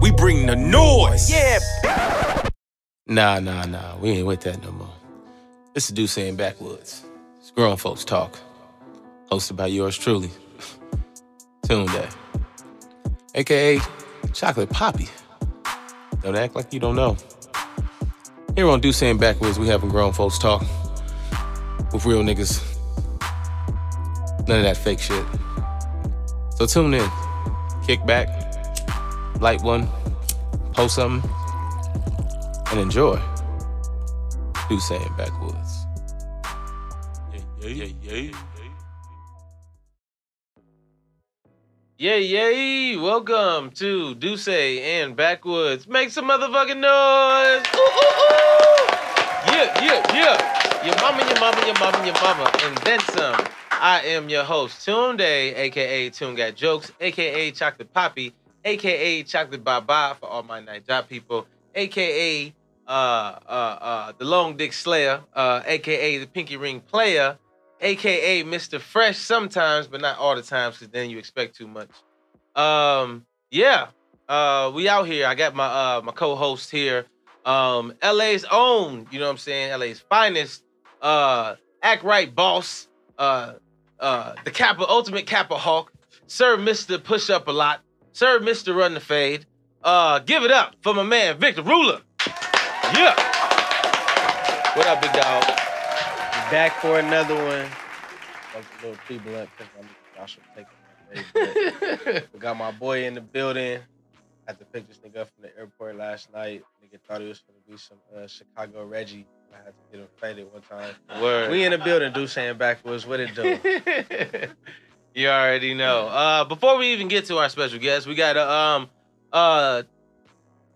We bring the noise. Yeah. Nah, nah, nah. We ain't with that no more. This is Duce in Backwoods. It's grown folks talk. Hosted by yours truly. Tunde. AKA Chocolate Poppy. Don't act like you don't know. Here on Duce saying Backwoods, we having grown folks talk with real niggas. None of that fake shit. So tune in. Kick back. Light one. Post something and enjoy. Do say in backwoods. Yeah, yeah, yeah, yeah. Yeah, yeah. Welcome to Duce and Backwoods. Make some motherfucking noise. Ooh, ooh, ooh. Yeah, yeah, yeah. Your mama, your mama, your mama, your mama, and then some. I am your host, Tunde, aka Tune Got Jokes, aka Chocolate Poppy, aka Chocolate Baba for all my night job people, aka uh, uh, uh, the Long Dick Slayer, uh, aka the Pinky Ring Player, aka Mr. Fresh sometimes, but not all the times, because then you expect too much. Um, yeah, uh, we out here. I got my uh my co-host here, um, LA's own, you know what I'm saying, LA's finest, uh, act right boss, uh, uh, the Kappa ultimate Kappa Hawk, Sir Mr. Push Up a Lot, Sir Mr. Run the Fade. Uh, give it up for my man Victor Ruler. Yeah. What up, big dog? Back for another one. A little pre blunt because my nigga Joshua taking my We got my boy in the building. Had to pick this nigga up from the airport last night. Nigga thought he was gonna be some uh, Chicago Reggie. I had to get him faded one time. Word. We in the building, do saying backwards. What it do? you already know. Uh, before we even get to our special guest, we gotta um uh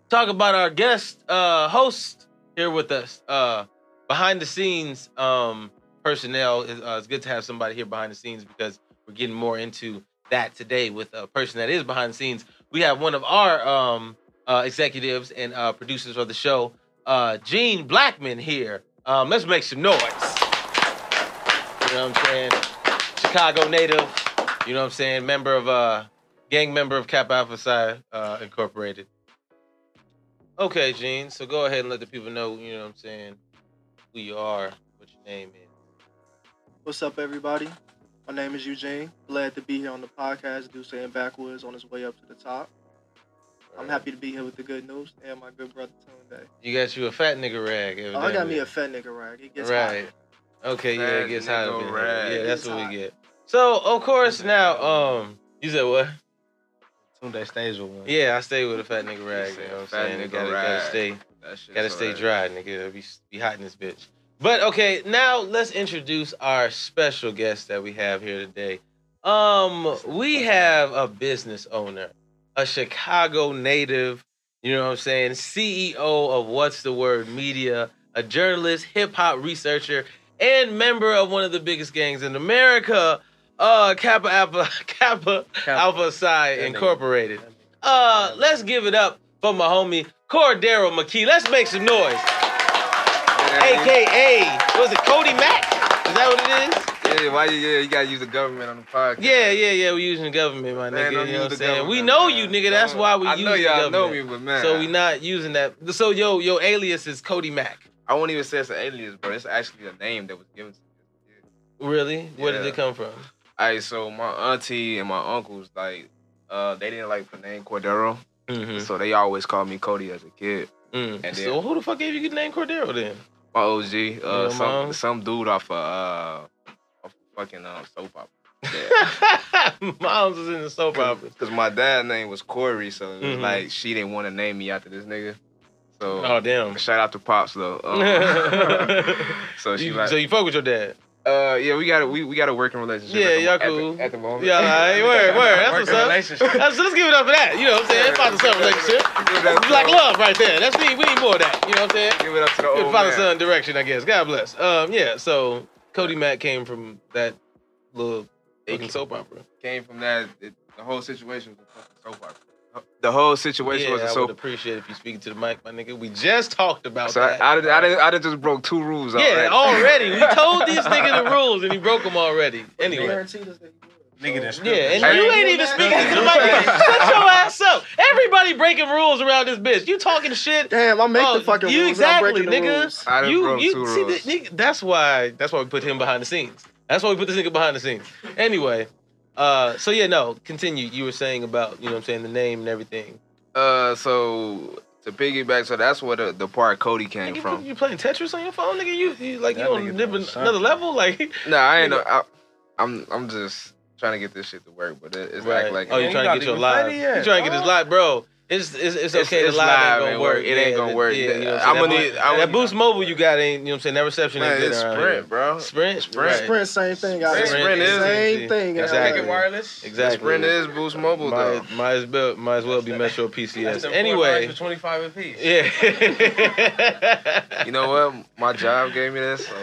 talk about our guest uh host here with us. Uh, behind the scenes um personnel. Is, uh, it's good to have somebody here behind the scenes because we're getting more into that today with a person that is behind the scenes. We have one of our um uh, executives and uh, producers of the show, uh, Gene Blackman here. Um, let's make some noise. You know what I'm saying? Chicago native. You know what I'm saying? Member of uh gang member of Kappa Alpha Psi uh, Incorporated. Okay, Gene. So go ahead and let the people know. You know what I'm saying? Who you are, what your name is. What's up, everybody? My name is Eugene. Glad to be here on the podcast, Do Saying Backwoods, on his way up to the top. I'm happy to be here with the good news and my good brother Tunde. You got you a fat nigga rag. Oh, I got me a fat nigga rag. It gets right. Okay, yeah, it gets hot. nigga up in here. rag. Yeah, that's what we get. So of course now, um, you said what? Tunde stays with one. Yeah, I stay with a fat nigga rag. You know what I'm saying? nigga Gotta, gotta stay, gotta stay ass. dry, nigga. Be be hot in this bitch. But okay, now let's introduce our special guest that we have here today. Um, we have a business owner, a Chicago native. You know what I'm saying? CEO of What's the Word Media, a journalist, hip hop researcher, and member of one of the biggest gangs in America, uh, Kappa Alpha Kappa Alpha Psi. Incorporated. Uh, let's give it up for my homie Cordero McKee. Let's make some noise. AKA, was it Cody Mack? Is that what it is? Yeah, why you? Yeah, you gotta use the government on the podcast. Yeah, yeah, yeah. We're using the government, my Man, nigga. You know what I'm saying? We know man. you, nigga. That's why we I use know y'all know government. me, but man, So we not using that. So yo, your alias is Cody Mack. I won't even say it's an alias, bro. It's actually a name that was given to me. Really? Where did it come from? Alright, so my auntie and my uncles, like, uh, they didn't like the name Cordero, Mm-hmm. so they always called me Cody as a kid. Mm. And so then- who the fuck gave you the name Cordero then? My OG, uh, some mom. some dude off of uh, off fucking uh, soap opera. Yeah. Mom's was in the soap opera. Cause my dad's name was Corey, so it was Mhm. like she didn't want to name me after this nigga. So Oh damn. shout out to pops though. Um, so she You- like, so you fuck with your dad? Uh, yeah, we got a we, we got a working relationship. Yeah, at the, y'all at the- cool. at the moment. Yeah, right, word, word. That's what's up. That's, let's give it up for that. You know what I'm saying? Father son relationship. It's like love right there. That's me. We need more of that. You know what I'm saying? Give it up to the old father son direction, I guess. God bless. Um, yeah. So Cody Mack came from that little fucking soap opera. Came from that. It, the whole situation was a fucking soap opera. The whole situation yeah, was a I would appreciate if you speak to the mic, my nigga. We just talked about So that. I, I, did, I, did, I did just broke two rules. yeah, already. already. We told this nigga the rules and he broke them already. Anyway. Guaranteed us that he Nigga done So- Yeah, and the you ain't even speaking to the mic. Shut your ass up. Everybody breaking rules around this bitch. You talking shit. Damn, I make Oh, the fucking you rules. and I'm exactly, breaking the nigga. rules. I you, broke you two see, rules. the, nigga, that's why that's why we put him behind the scenes. That's why we put this nigga behind the scenes. Anyway, uh, so yeah, no, continue. You were saying about you know what I'm saying the name and everything. Uh, so to piggyback, so that's where the, the part Cody came Nigga, from. you, you playing Tetris on your phone, nigga? You, you like That you nigga on doing something. another level? Like Nah, I ain't know. I, I'm I'm just trying to get this shit to work, but it, it's right? act like oh, you you trying to get your even live? You trying to get this Oh. live, bro? It's it's, it's okay. It's- the it's live ain't gonna ain't work. work. It ain't Yeah, gonna work. Yeah, you know I'm I'm gonna need- That, I'm that boost mobile you got ain't you know what I'm saying? That reception ain't Man, good it's Sprint, here. bro. Sprint, Sprint. right. Sprint, same thing. guys. Sprint- Sprint is- same thing. Exactly. Take wireless. Exactly. Sprint is Boost Mobile though. Might, might as well might as well be Metro PCS. Anyway, lines for 25 apiece. yeah. You know what? My job gave me this. So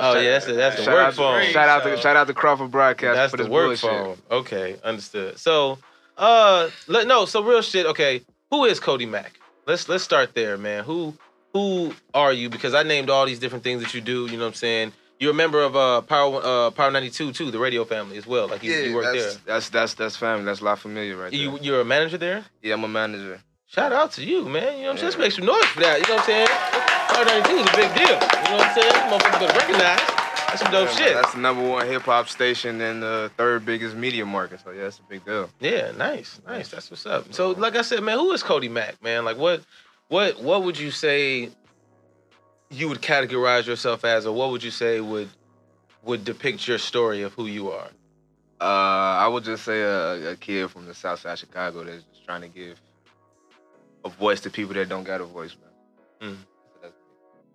Oh yeah, that's the, that's the shout work out, phone. Shout out to shout out to Crawford Broadcast That's for the this work bullshit. phone. Okay, understood. So, uh, let, no, so real shit. Okay, who is Cody Mack? Let's let's start there, man. Who who are you? Because I named all these different things that you do. You know what I'm saying? You're a member of uh Power uh Power 92 too, the radio family as well. Like you, Yeah, you work that's, there. that's that's that's family. That's a lot familiar right there. You you're a manager there. yeah, I'm a manager. Shout out to you, man. You know what I'm saying? Yeah. Let's make some noise for that. You know what I'm saying? Power 92 is a big deal. You know what I'm saying? Motherfuckers better recognize. That's some dope Yeah, shit. That's the number one hip hop station and the third biggest media market. So yeah, it's a big deal. Yeah, nice, nice. That's what's up. So, like I said, man, who is Cody Mack, man? Like, what, what, what would you say you would categorize yourself as, or what would you say would would depict your story of who you are? Uh, I would just say a, a kid from the South Side of Chicago that's just trying to give a voice to people that don't got a voice, man. Mm.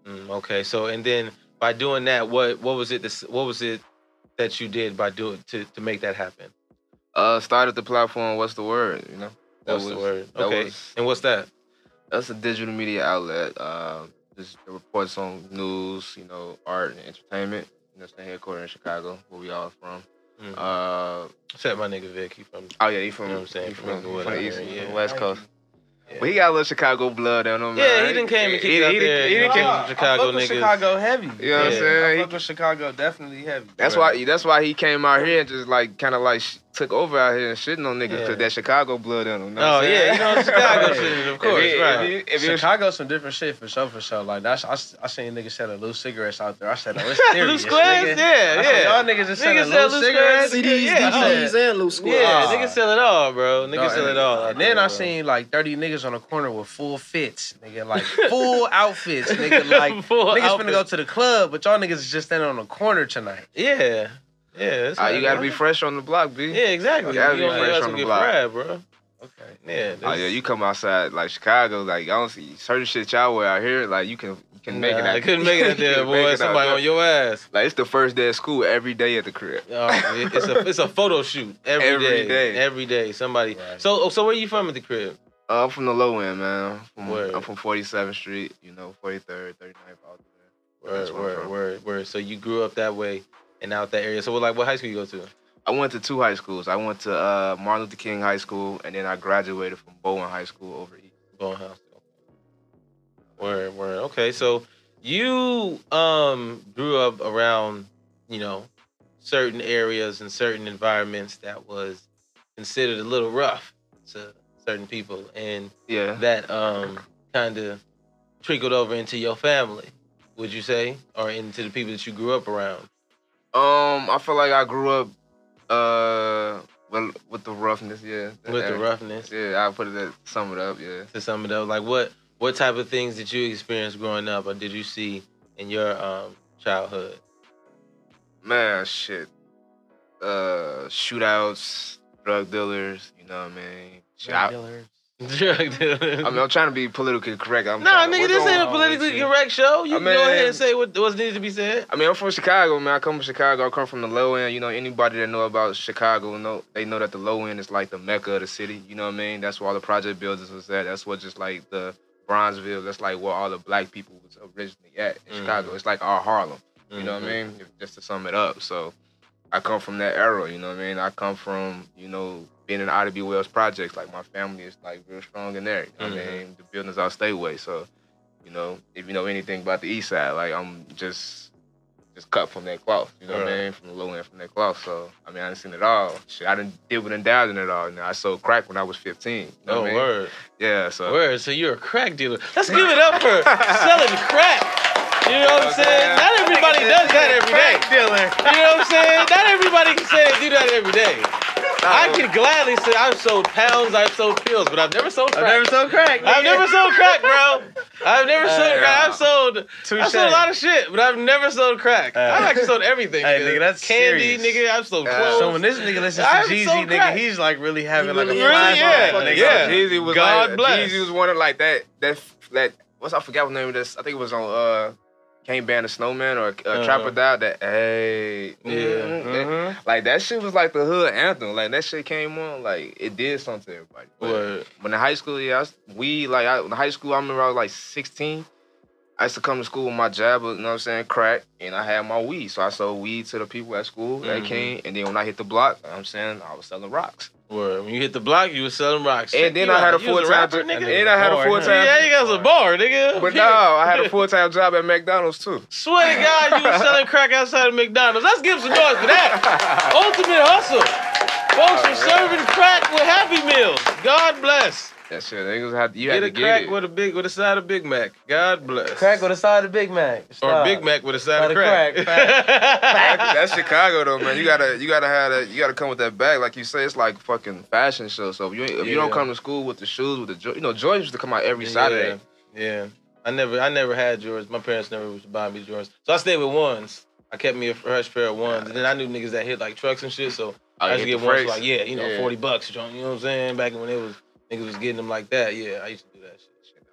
Mm, okay, so and then by doing that, what what was it? This, what was it that you did by doing to to make that happen? Uh, started the platform. What's the word? You know, That What's the word? Okay, was- and what's that? that's a digital media outlet. Uh, just reports on news, you know, art and entertainment. You know, it's the headquarters in Chicago, where we all from. Mm. Uh, Except my nigga Vic, he from oh yeah, he from, You know what I'm saying? he From from, from the east, yeah. the west coast. Yeah. But he got a little Chicago blood on him. Yeah, man. he done came and kicked he, out he, there, He, you done know, came- Chicago I with niggas. Chicago heavy. You know what I'm Yeah. I saying? fuck with Chicago definitely heavy. That's why. That's why he came out here and just like kind of like sh- took over out here and shitting on niggas Yeah. because that Chicago blood in know Oh what I'm yeah, saying? you know Chicago shit, of If course, if right? he- if he was- Chicago some different shit for sure, for sure. Like that's I, I seen niggas selling loose cigarettes out there. I said, oh, it's serious. Loose squares, nigga. yeah, I yeah. Y'all niggas is selling Niggas loose loose cigarettes. CDs, Yeah, DVDs, and loose squares. Yeah, Ah. niggas sell it all, bro. Niggas No, sell it all. And then I seen like 30 niggas on the corner with full fits, nigga, like full outfits, nigga. Like Full niggas finna go to the club, but y'all niggas is just standing on the corner tonight. Yeah, yeah. Ah, you gotta be fresh on the block, b. Yeah, exactly. You gotta you be fresh on the block. fried, bro. Okay. Yeah. Oh yeah, you come outside like Chicago, like I don't see certain shit y'all wear out here. Like you can you can make it. Nah, I couldn't make it out there, boy. Somebody on your ass. Like it's the first day of school every day at the crib. Oh, it- it's a it's a photo shoot every Every day. day. Every day. Somebody. Right. So so where you from at the crib? Uh, I'm from the low end, man. I'm from, I'm from 47th Street, you know, 43rd, 39th out there. Word, where word, word, word. So you grew up that way and out that area. So what like what high school you go to? I went to two high schools. I went to uh, Martin Luther King High School, and then I graduated from Bowen High School over east. High School. Word, word. Okay, so you um grew up around, you know, certain areas and certain environments that was considered a little rough to certain people, and Yeah. that um kind of trickled over into your family. Would you say, or into the people that you grew up around? Um, I feel like I grew up uh well with the roughness, yeah. With the roughness, Yeah, I put it at sum it up, yeah. to some of those, like what what type of things did you experience growing up, or did you see in your um childhood? Man, shit. Uh shootouts, drug dealers, you know what I mean? Shit, I, Drug. I mean, I'm trying to be politically correct. I'm Nah, nigga, this ain't a politically correct show. You I can go ahead and say what what's needed to be said. I mean, I'm from Chicago, man. I come from Chicago. I come from the low end. You know, anybody that know about Chicago know they know that the low end is like the mecca of the city. You know what I mean? That's where all the project builders was at. That's what just like the Bronzeville. That's like where all the black people was originally at in Mhm. Chicago. It's like our Harlem. You know what I mean? Just to sum it up. So I come from that era. You know what I mean? I come from you know being in Ida B. Wells projects. Like my family is like real strong in there. You know what I mm-hmm. mean? The buildings out Stateway. So you know if you know anything about the East Side, like I'm just just cut from that cloth. You know what I mean? From the low end from that cloth. So I mean, I done seen it all. Shit, I didn't and dabbled in it all. You know, I sold crack when I was 15. You know Oh, I mean? word. Yeah. So Word. So you're a crack dealer. Let's give it up for selling crack. You know what I'm saying? Not everybody does that every day. dealer. You know what I'm saying? Not everybody can say they do that every day. I can gladly say I've sold pounds, I've sold pills, but I've never sold crack. I've crack. never sold crack. I've never sold crack, bro. I've never sold crack. I've sold, Touche. I've sold a lot of shit, but I've never sold crack. Hey. I've actually sold everything. Hey, nigga. nigga, that's candy, serious. nigga. I've sold Yeah. clothes. So when this nigga listens to Jeezy, nigga, crack. he's like really having like a really Really, flashback, yeah, nigga. yeah. Jeezy was God like bless. Jeezy was one of like that that that what's I forgot what the name of this. I think it was on uh Can't Ban the Snowman or uh, Uh-huh. Trap or Die that hey yeah. mm, that- mhm. like that shit was like the hood anthem. Like that shit came on, like it did something to everybody. But when in high school, yeah, I we like I, in high school. I remember I was like 16. I used to come to school with my jab, you know what I'm saying, crack, and I had my weed. So I sold weed to the people at school Mhm. that came, and then when I hit the block, you know what I'm saying, I was selling rocks. Word. When you hit the block, you was selling rocks. And then I had a you was full time, rapper, and nigga. then I had a full time. Yeah, you got a bar, nigga. But no, I had a full time job at McDonald's too. Swear to God, you was selling crack outside of McDonald's. Let's give some noise for that. Ultimate hustle. Folks Oh, are serving crack with Happy Meals. God bless. That shit, niggas had you Get had a to get crack it. with a big with a side of Big Mac. God bless. Crack with a side of Big Mac. or Big Mac with a side, Side of of crack. crack, That's Chicago though, man. You gotta, you gotta have that. You gotta come with that bag, like you say. It's like fucking fashion show. So if you, ain't- if you don't come to school with the shoes, with the, jo- you know, Jordans used to come out every Saturday. Yeah. yeah. I never I never had Jordans. My parents never used to buy me Jordans. So I stayed with ones. I kept me a fresh pair of ones. And then I knew niggas that hit like trucks and shit. So Oh, I used to get the ones for like, yeah, you know, Yeah. 40 bucks, you know what I'm saying? Back when it was niggas was getting them like that. Yeah, I used to do that shit.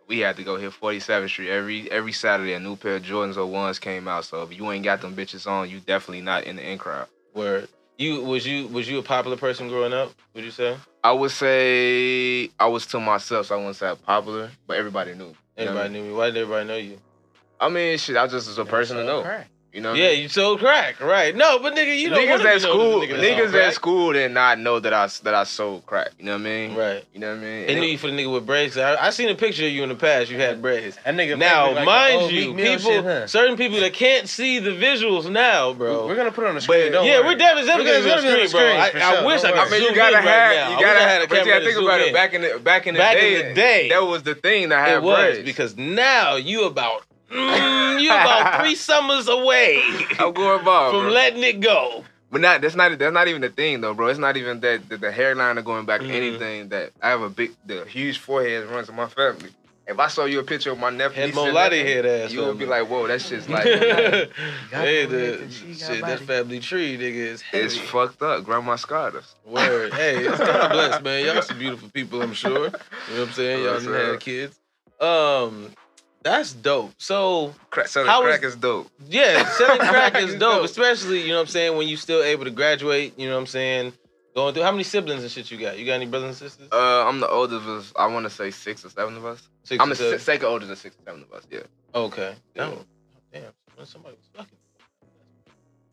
We had to go hit 47th Street every every Saturday. A new pair of Jordans or ones came out. So if you ain't got them bitches on, you definitely not in the in crowd. Word. You was you was you a popular person growing up? Would you say? I would say I was to myself, so I wouldn't say popular, but everybody knew. You know I Everybody mean? knew me. Why did everybody know you? I mean, shit, I just was a person to know. You know? what I Yeah, mean? you sold crack, right? No, but nigga, you don't niggas at known school, nigga that sold niggas crack. at school did not know that I that I sold crack. You know what I mean? Right. You know what I mean? They And knew you for the nigga with braids. I, I seen a picture of you in the past. You had braids. That nigga Now, like mind you, people, shit, huh? certain people that can't see the visuals now, bro. We're gonna put it on the screen. But- don't yeah, worry. we're definitely We're gonna- definitely we're on gonna the do screen, bro. I, screens, I wish I don't could I mean, zoom you gotta in have, right now. you I gotta I had a But you camera gotta to think about it. Back in the back in the day, in the day, that was the thing that had was braids. because now you about mm, you about three summers away I'm going bald, from bro. letting it go. But not that's not that's not even the thing though, bro. It's not even that the, the hairline are going back Mhm. anything that I have a big the huge forehead runs in my family. If I saw you a picture of my nephew, and Molati head ass. you would be like, whoa, that shit's like hey, the, bread and she got shit, that family tree, nigga, is heavy. it's fucked up. Grandma scarred us. Word. Hey, it's God bless, man. Y'all some beautiful people, I'm sure. You know what I'm saying? Y'all had up? kids. Um, that's dope. So Crack, selling How crack is- is dope. yeah, selling crack is dope, dope. especially, you know what I'm saying, when you still able to graduate, you know what I'm saying? Going through how many siblings and shit you got? You got any brothers and sisters? Uh, I'm the oldest of us. I want to say six or seven of us. Six I'm the seven? second oldest of six or seven of us. Yeah. Okay. Yeah. Damn. Damn. Somebody was fucking.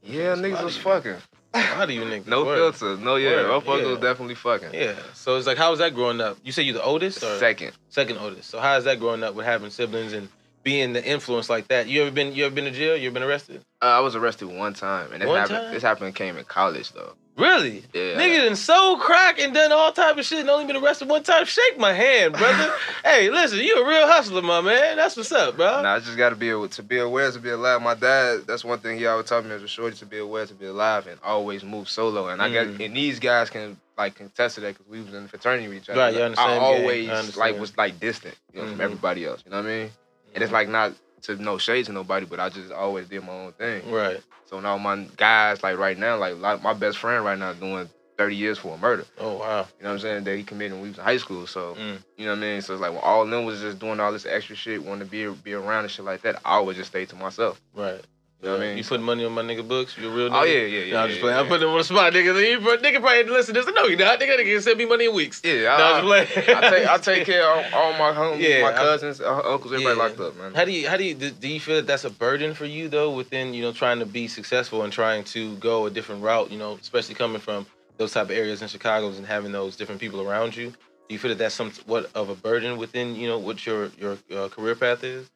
Yeah, niggas was fucking. Lot of you niggas. No Word. filter. No, yeah. Word, Motherfuckers yeah. was definitely fucking. Yeah. So it's like, how was that growing up? You say you're the oldest or Second. second oldest? So how is that growing up with having siblings and being the influence like that? You ever been you ever been to jail? You ever been arrested? Uh, I was arrested one time, and this One happened. time? This happened came in college though. Really? Yeah. Nigga done sold crack and done all type of shit and only been arrested one time. Shake my hand, brother. hey, listen, you a real hustler, my man. That's what's up, bro. Nah, I just gotta be able to be aware to be alive. My dad, that's one thing he always taught me as a shorty to be aware to be alive and always move solo. And I Mm. got and these guys can like contest to that because we was in the fraternity with each other. Right, on the I always I understand. like was like distant, you know, Mhm. from everybody else. You know what I mean? And it's like not to no shade to nobody, but I just always did my own thing. Right. So now my guys like right now, like, like my best friend right now doing 30 years for a murder. Oh wow. You know what I'm saying? That he committed when we was in high school. So Mm. you know what I mean? So it's like when all of them was just doing all this extra shit, wanting to be be around and shit like that, I always just stay to myself. Right. You know what I mean? You putting money on my nigga books? You a real nigga? Oh yeah, yeah, yeah. No, I'm just playing. yeah. I'm putting him on the spot, nigga. You, nigga probably listen to this. No, you not. Nigga, nigga send me money in weeks. Yeah, No, I, I'm just playing. I, take I take care of all, my homies, Yeah, my cousins, uh, uncles, everybody Yeah. locked up, man. How do you how do you do, do you feel that that's a burden for you though within you know trying to be successful and trying to go a different route you know especially coming from those type of areas in Chicago and having those different people around you do you feel that that's somewhat of a burden within you know what your your uh, career path is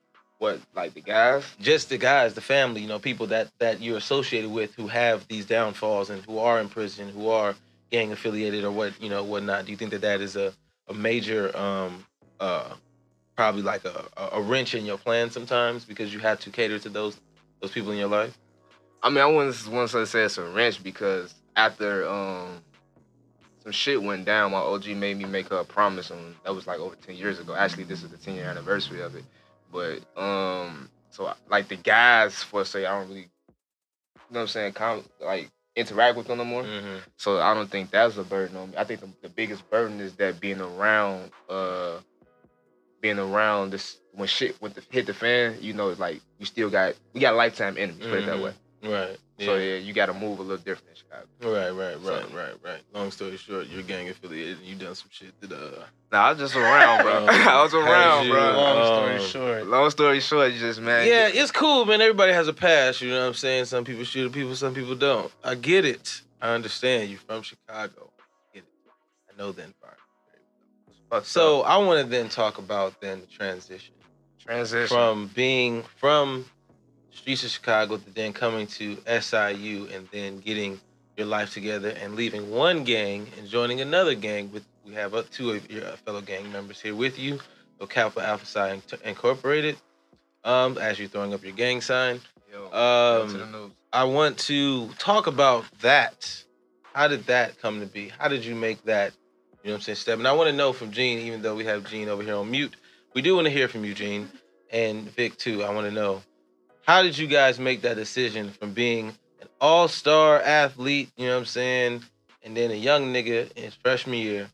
What like the guys? just the guys, the family, you know, people that that you're associated with who have these downfalls and who are in prison, who are gang affiliated or what you know whatnot. Do you think that that is a a major um uh probably like a a- wrench in your plan sometimes because you have to cater to those those people in your life? I mean, I wouldn't want to say it's a wrench because after um some shit went down, my OG made me make her a promise and that was like over ten years ago. Actually, this is the ten year anniversary of it. But um, so like the guys for say I don't really, you know what I'm saying, com- like interact with them no more. Mm-hmm. So I don't think that's a burden on me. I think the, the biggest burden is that being around, uh, being around this when shit went to hit the fan. You know, like you still got we got lifetime enemies. Put it that Mhm. way. Right. So yeah, you got to move a little different in Chicago. Right, right, right, So- right, right. Long story short, you're gang affiliated and you done some shit that uh Nah, I was just around, bro. I was around, you- bro. Long story Um, short, Long story short, you just man. Yeah, it's cool, man. Everybody has a past, you know what I'm saying? Some people shoot at people, some people don't. I get it. I understand. You're from Chicago. I get it. I know the environment. very well. So I want to then talk about then the transition transition. from being from streets of Chicago to then coming to SIU and then getting your life together and leaving one gang and joining another gang with we have uh, two of your fellow gang members here with you, so Kappa Alpha Psi Inc- Incorporated. Um, as you're throwing up your gang sign, Yo, go to the um. I want to talk about that. How did that come to be? How did you make that? You know what I'm saying, step? And I want to know from Gene, even though we have Gene over here on mute, we do want to hear from you, Gene, and Vic too. I want to know how did you guys make that decision from being an all-star athlete, you know what I'm saying, and then a young nigga in his freshman year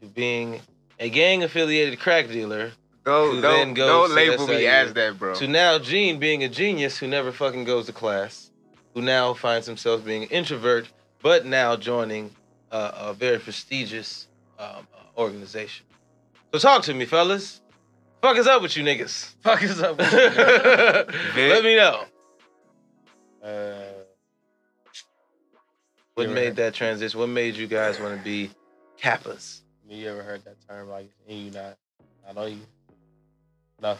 to being a gang-affiliated crack dealer who Don't, then don't, goes don't to label me as that, bro. to now Gene being a genius who never fucking goes to class, who now finds himself being an introvert, but now joining uh, a very prestigious um, uh, organization. So talk to me, fellas. Fuck is up with you niggas? fuck is up. with you? Let me know. uh, What made right. that transition? What made you guys want to be Kappas? you ever heard that term like in you not not on you? No.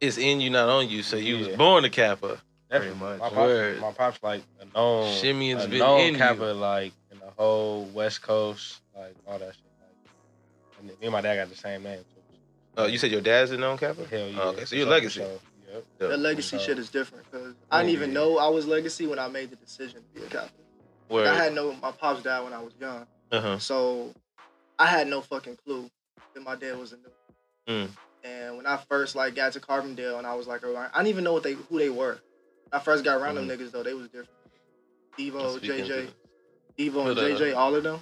It's in you, not on you. So you was born a Kappa. Pretty much. My pops, my pops like a known, Shimmying's a been known in you. Like in the whole West Coast, like all that shit. Like, and me and my dad got the same name. Too. Oh, you said your dad's a known Kappa? Hell yeah. Oh, okay, so your For legacy. sure. Yep. Dope. The legacy So- shit is different because I didn't Oh, even yeah. know I was legacy when I made the decision to be a Kappa. Word. I had no. My pops died when I was young, uh-huh. so I had no fucking clue that my dad was a Nupe. Mm. And when I first like got to Carbondale and I was like around, I didn't even know what they who they were. When I first got around them niggas though, they was different. Devo, JJ. Devo and uh, JJ, all of them.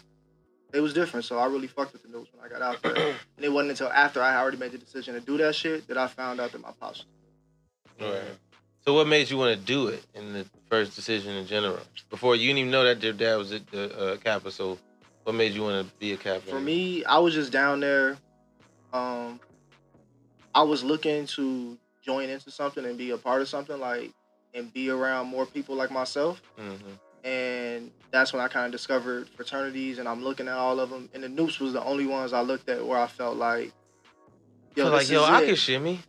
They was different, so I really fucked with the Nupes when I got out there. and it wasn't until after I already made the decision to do that shit that I found out that my pops. Right. So what made you want to do it in the first decision in general? Before you didn't even know that your dad was a, a, a Kappa. So what made you want to be a Kappa? For me, I was just down there. Um, I was looking to join into something and be a part of something, like and be around more people like myself. hmm And that's when I kind of discovered fraternities, and I'm looking at all of them. And the Nupes was the only ones I looked at where I felt like, Yo, yo, like this yo, is I it. can shimmy.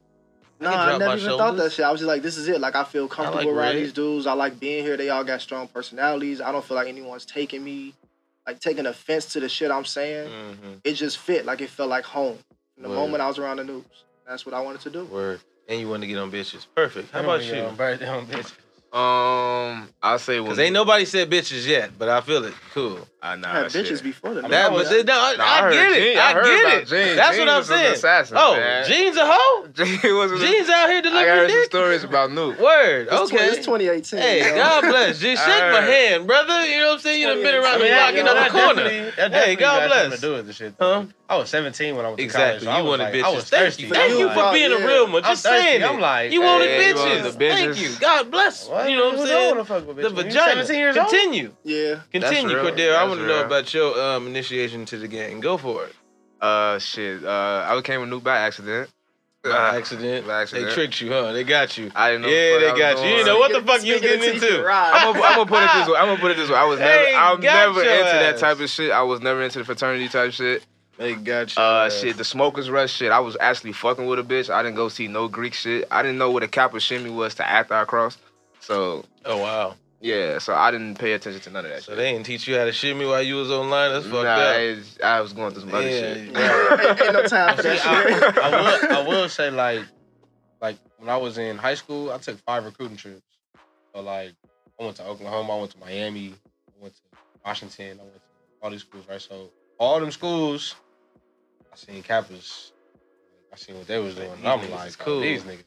No, can I drop never my even thought that shit. I was just like, this is it. Like I feel comfortable like around Ray. these dudes. I like being here. They all got strong personalities. I don't feel like anyone's taking me, like taking offense to the shit I'm saying. hmm It just fit. Like it felt like home. From the Word. moment I was around the Nupes, that's what I wanted to do. Word. And you want to get on bitches. Perfect. How about you? on birthday on bitches. Um, I'll say Because ain't nobody said bitches yet, but I feel it. Cool. I I nah, had bitches shit. before the I That was was- it. No, I, Nah, I heard get it. Gene- I, heard get about it. Gene. That's Gene what I'm saying. assassin, oh, man. Gene's a hoe. Gene was a- Gene's out here delivering. I delivering heard some dick. stories about Nupe. Word. It's, Okay. 20, it's 2018. Hey, yo. God bless. Just shake my hand, brother. You know what I'm saying? You done been around I the mean, block that- in you know, the that corner. definitely- that Hey, definitely God got bless. something to do with the shit. Huh? I was 17 when I went Exactly. to college. so you wanted like, bitches. I was Thank thirsty. you. Thank you for Like, being a real one. I'm Just saying thirsty. I'm like, you wanted hey, you bitches. Thank you. God bless. What? You know what I'm saying? don't wanna fuck with The bitches? You vagina. 17 years old? Continue. Yeah. Continue, real. Cordero. I That's want to know about your um, initiation to the gang. Go for it. Uh, shit. Uh, I became a Nupe by accident. By Uh, accident. by accident. They tricked you, huh? They got you. I didn't know. Yeah, what the they fuck I got was you. You doing. know what the fuck you was getting into. right. I'm gonna, I'm gonna put it this way. I'm gonna put it this way. I was never, I'm never your into that type of shit. I was never into the fraternity type shit. They got you. Uh, shit, the smokers rush shit. I was actually fucking with a bitch. I didn't go see no Greek shit. I didn't know what a kappa shimmy was to after I crossed. So Oh wow. Yeah, so I didn't pay attention to none of that So shit. they didn't teach you how to shoot me while you was online. That's fucked Nah, up. it's- I was going through some other Yeah, shit. yeah. ain't, ain't no time for that I, shit. I will. I will say like, like when I was in high school, I took five recruiting trips. So like, I went to Oklahoma, I went to Miami, I went to Washington, I went to all these schools, right? So all them schools, I seen Kappas. I seen what they was doing. And I'm like, oh, cool. cool. these niggas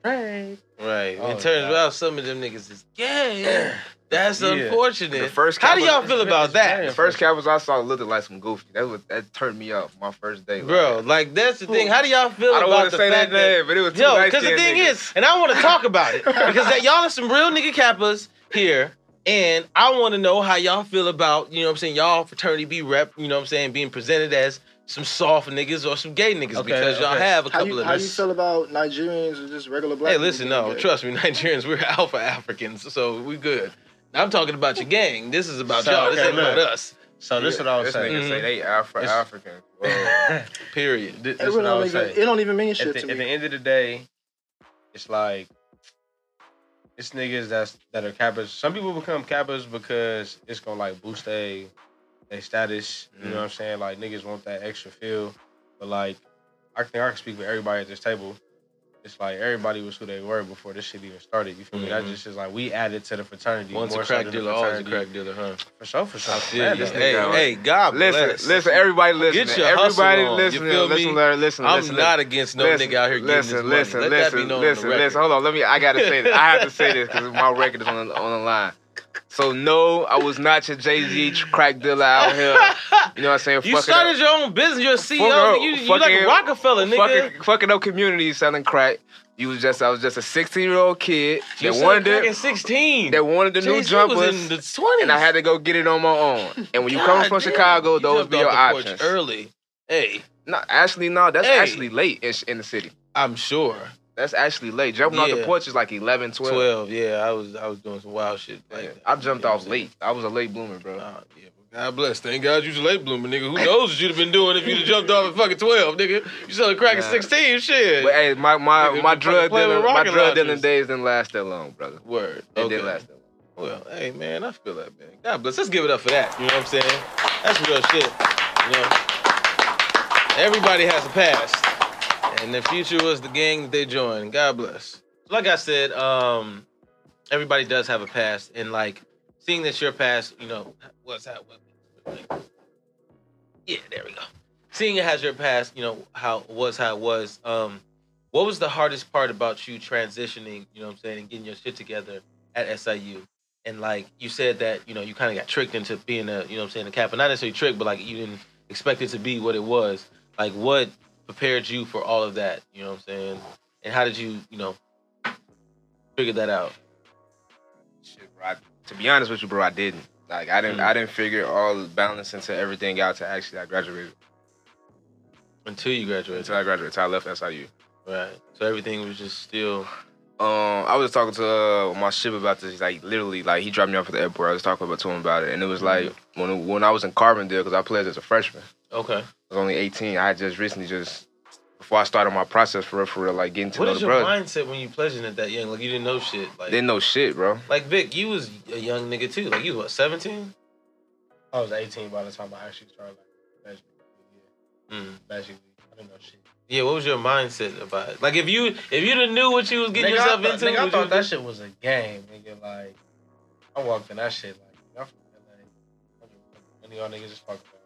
straight. Right. Oh, it turns God. out some of them niggas is gay. That's Yeah. unfortunate. The first How do y'all feel about that? The first Kappas I saw looked like some goofy. That was that turned me off my first day. Bro, like that's the thing. How do y'all feel I don't about want the to say that fact that name, but it was two Yo, light because the thing is, and I want to talk about it because that y'all are some real nigga kappas here, and I want to know how y'all feel about you know what I'm saying y'all fraternity B rep you know what I'm saying being presented as some soft niggas or some gay niggas Okay, because y'all okay. have a How couple you, of how you feel about Nigerians or just regular black Hey, listen, being no, gay? trust me, Nigerians, we're alpha Africans, so we good. I'm talking about your gang. This is about So, y'all. This okay, ain't about us. So this is what I was this saying. nigga say they Afro It's- African. Period. This, It, this what I don't was even, saying. it don't even mean at shit the, to me. at the end of the day, it's like it's niggas that's that are Kappas. Some people become Kappas because it's gonna like boost they they status. You know what I'm saying? Like niggas want that extra feel. But like I think I can speak for everybody at this table. It's like everybody was who they were before this shit even started. You feel me? That Mhm. just is like we added to the fraternity. Once a so crack the dealer, always a crack dealer, huh? For sure, for sure. I feel Man, you. Hey, hey, God listen, bless. listen, everybody listen. Get your hustle everybody on, you listen, feel listen, me? listen, listen, I'm listen, not against no listen, nigga out here getting listen, this money. listen, Let listen, that be known listen, on the record. listen. Hold on, let me. I gotta say this. I have to say this because my record is on on the line. So no, I was not your Jay Z crack dealer out here. You know what I'm saying? You Fucking started up, your own business. You're a CEO. Fuck up, nigga. you, you like a Rockefeller, nigga. fucking, fucking up communities selling crack. You was just, I was just a 16 year old kid you that wanted it, 16. that wanted the new Jay-Z was jumpers, in the 20s. and I had to go get it on my own. And when you come from Chicago, you those be your off the porch options. Early. Hey, No, actually, no, that's Hey. actually late in, in the city. I'm sure. That's actually late. Jumping off the porch is like 11, 12. 12. Yeah, I was I was doing some wild shit. Like Yeah. I jumped know off late. I was a late bloomer, bro. Nah, yeah, God bless. Thank God you was a late bloomer, nigga. Who knows what you'd have been doing if you'd have jumped off at fucking 12, nigga? You selling crack at Nah. 16, shit. But hey, my my, Nigga, my drug dealing my drug dealing days didn't last that long, brother. Word. It okay. didn't last that long. Well, hey man, I feel that man. God bless. Let's give it up for that. You know what I'm saying? That's real shit. You know, everybody has a past, and the future was the gang that they joined. God bless. Like I said, um, everybody does have a past, and like seeing that your past, you know, what's that? What, yeah, there we go. Seeing it has your past, you know, how was how it was. Um, what was the hardest part about you transitioning? You know what I'm saying, and getting your shit together at SIU? And like you said that, you know, you kind of got tricked into being a, you know what I'm saying, a Kappa. Not necessarily tricked, but like you didn't expect it to be what it was. Like what prepared you for all of that? You know what I'm saying? And how did you, you know, figure that out? Shit, bro. I, to be honest with you, bro, I didn't. Like I didn't Mm. I didn't figure all the balance into everything out to actually I graduated. Until you graduated. Until I graduated, until I left SIU. Right. So everything was just still Um, I was talking to uh, my ship about this. Like literally, like he dropped me off at the airport. I was talking about to him about it, and it was like when when I was in Carbondale because I played as a freshman. Okay. I was only 18. I just recently just before I started my process for real, for real, like getting to What know is the your mindset when you pledging at that young? Like you didn't know shit. Like Didn't know shit, bro. like Vic, you was a young nigga too. Like you was what, 17? I was 18 by the time I actually started like basically, Mm. yeah, basically I didn't know shit. Yeah, what was your mindset about it? Like if you if you done knew what you was getting Nigga, yourself I thought, into, nigga, I thought you that shit was a game, nigga. Like, I walked in that shit like, y'all from LA. None of y'all niggas just fucked up.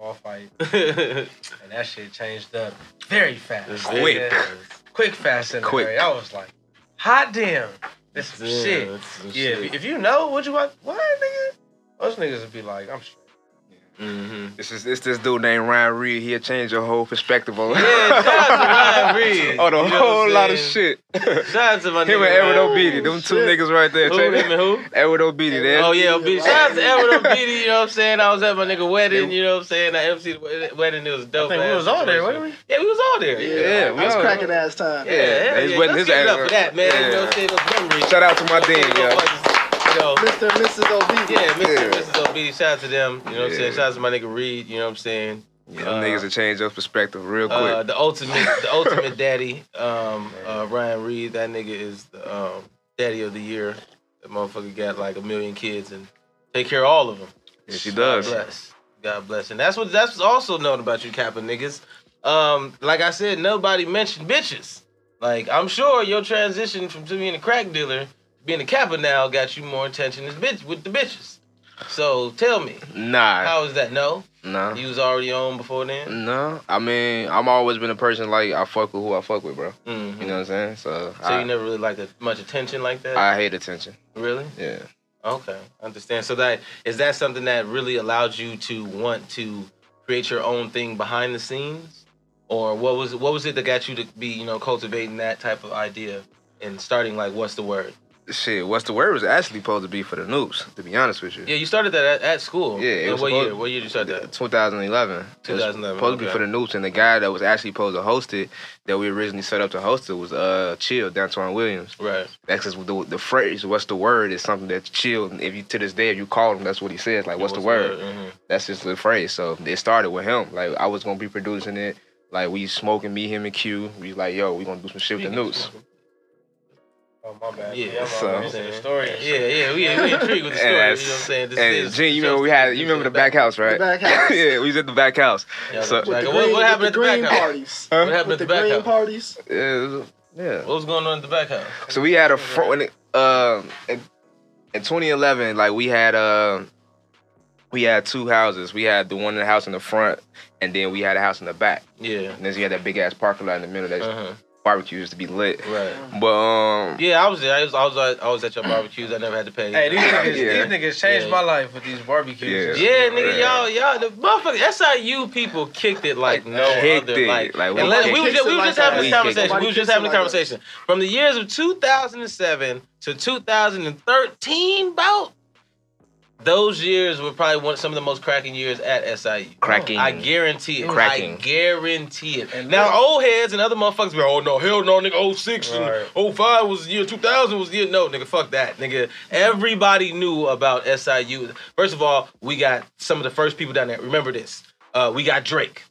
All fight, and that shit changed up very fast. Quick. quick, fast, and Quick. I was like, hot damn, this some Yeah, shit. some Yeah, shit. if- you know what you want, what nigga? Those niggas would be like, I'm straight. Mhm. This is it's this dude named Ryan Reed. He'll change your whole perspective on Yeah, shout out to Ryan Reed. on a You know whole I'm lot of shit. Shout out to my Him nigga. and Edward Ryan. O'Beatty, them two shit. niggas right there. Who, him and who? Edward O'Beatty, there. Oh yeah, O'Beatty. Shout out to Edward O'Beatty, you know what I'm saying? I was at my nigga wedding, you know what I'm saying? I MC the wedding, it was I dope. think we was all there, situation. wasn't we? Yeah, we was all there. Yeah, Yeah, that was cracking ass time. Yeah, Yeah, yeah, his yeah. wedding- Let's his give up ass- for that, man. You know what I'm saying? Those memories. Shout out to my Okay, dean, go yo. Fuck- You know, Mr. and Mrs. Obedience. yeah, Mr. Yeah. and Mrs. O'Beatty, shout out to them. You know what I'm saying? Yeah. Shout out to my nigga Reed, you know what I'm saying? Yeah, them Uh, niggas will change your perspective real quick. Uh, the ultimate, the ultimate daddy, um, uh, Ryan Reed. That nigga is the um, daddy of the year. That motherfucker got like a million kids and take care of all of them. yes, he God does. bless. God bless. And that's what that's what's also known about you, Kappa niggas. Um, like I said, nobody mentioned bitches. Like I'm sure your transition from to being a crack dealer to being a Kappa now got you more attention as bitch with the bitches. So tell me, Nah, how is that? No, nah. you was already on before then. No, I mean, I'm always been a person like I fuck with who I fuck with, bro. Mhm. You know what I'm saying? So, So I, you never really liked that much attention like that? I hate attention. really? Yeah. Okay, I understand. So that is that something that really allowed you to want to create your own thing behind the scenes, or what was what was it that got you to be you know cultivating that type of idea and starting like what's the word? Shit, what's the word was actually supposed to be for the news, to be honest with you. Yeah, you started that at, at school. Yeah, it was what supposed- year? What year did you start that? 2011. It was 2011, supposed to be for the news, and the guy that was actually supposed to host it, that we originally set up to host it, was uh Chill, Danton Williams. Right. That's just the, the phrase, what's the word, is something that's chill. If you to this day, if you call him, that's what he says. Like, what's, the word? Mhm. That's just the phrase. So it started with him. Like, I was gonna be producing it. Like, we smoking, me, him, and Q. We like, yo, we gonna do some shit with the news. Oh my bad. Yeah, I'm so- already the story. and Yeah, shit. yeah, we we intrigued with the story. And you know what I'm saying? This And is- Gene, you remember we had, you remember the back house, right? The back house. yeah, we was at the back house. Yeah, So- the With back- the what, green, what happened at the the green back house? parties. Huh? What happened With at the the back green house? parties. Yeah, yeah. What was going on at the back house? So we had a front when it, um in, in 2011, like we had uh we had two houses. We had the one in the house in the front, and then we had a house in the back. Yeah. And then you had that big ass parking lot in the middle that Uh-huh. Barbecue used to be lit. Right. But um, Yeah, I was there. I was, I was, at, I was at your barbecues. I never had to pay. Hey, these niggas, Yeah. these niggas changed Yeah. my life with these barbecues. Yeah. Yeah, nigga, Yeah. y'all, y'all, the motherfucker SIU people kicked it like no Kicked other. it. Like, Like, we and let- we, was just, we was just that. having We this conversation. We was just having a Nobody kicked it conversation from the years of 2007 to 2013. About those years were probably one some of the most cracking years at SIU. Cracking. I guarantee it. Cracking. I guarantee it. And now look- old heads and other motherfuckers be, oh no, hell no, nigga, 06 Right. and 05 was the year 2000 was the year. No, nigga, fuck that, nigga. Everybody knew about SIU. First of all, we got some of the first people down there. Remember this. Uh, we got Drake.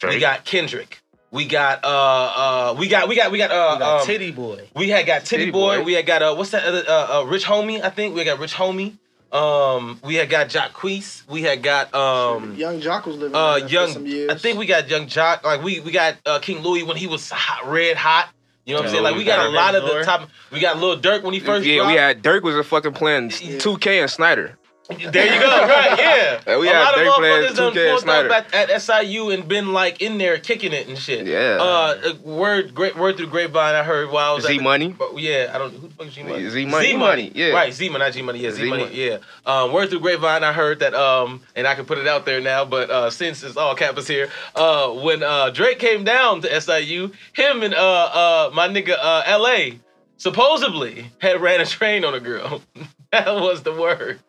Drake. We got Kendrick. We got uh uh we got we got we got uh We got um, Titty Boy. we had got Titty, Titty Boy. Boy. We had got uh what's that other uh, uh Rich Homie, I think. We had got Rich Homie. Um we had got Jacquees. We had got um Yung Joc was living uh there young for some years. I think we got Yung Joc. Like we we got uh, King Louie when he was hot, red hot. You know what I'm Yeah, saying? Like we got a lot of the top. We got Lil Durk when he first yeah, dropped. we had Durk was a fucking playing Yeah. 2K and Snyder. There you go. Right? Yeah. We a had lot of motherfuckers done 2K pulled up at, at SIU and been like in there kicking it and shit. Yeah. Uh, uh, word, great word through the grapevine. I heard while I was at Z the- Money. But yeah, I don't. Who the fuck is G Money? Z Money. Z Money, yeah. Right, Z Money, not G Money. Yeah, Z, Z Money. Yeah. Um, word through the grapevine, I heard that. Um, and I can put it out there now. But uh, since it's all campus here, uh, when uh Drake came down to SIU, him and uh uh my nigga uh L.A. supposedly had ran a train on a girl. that was the word.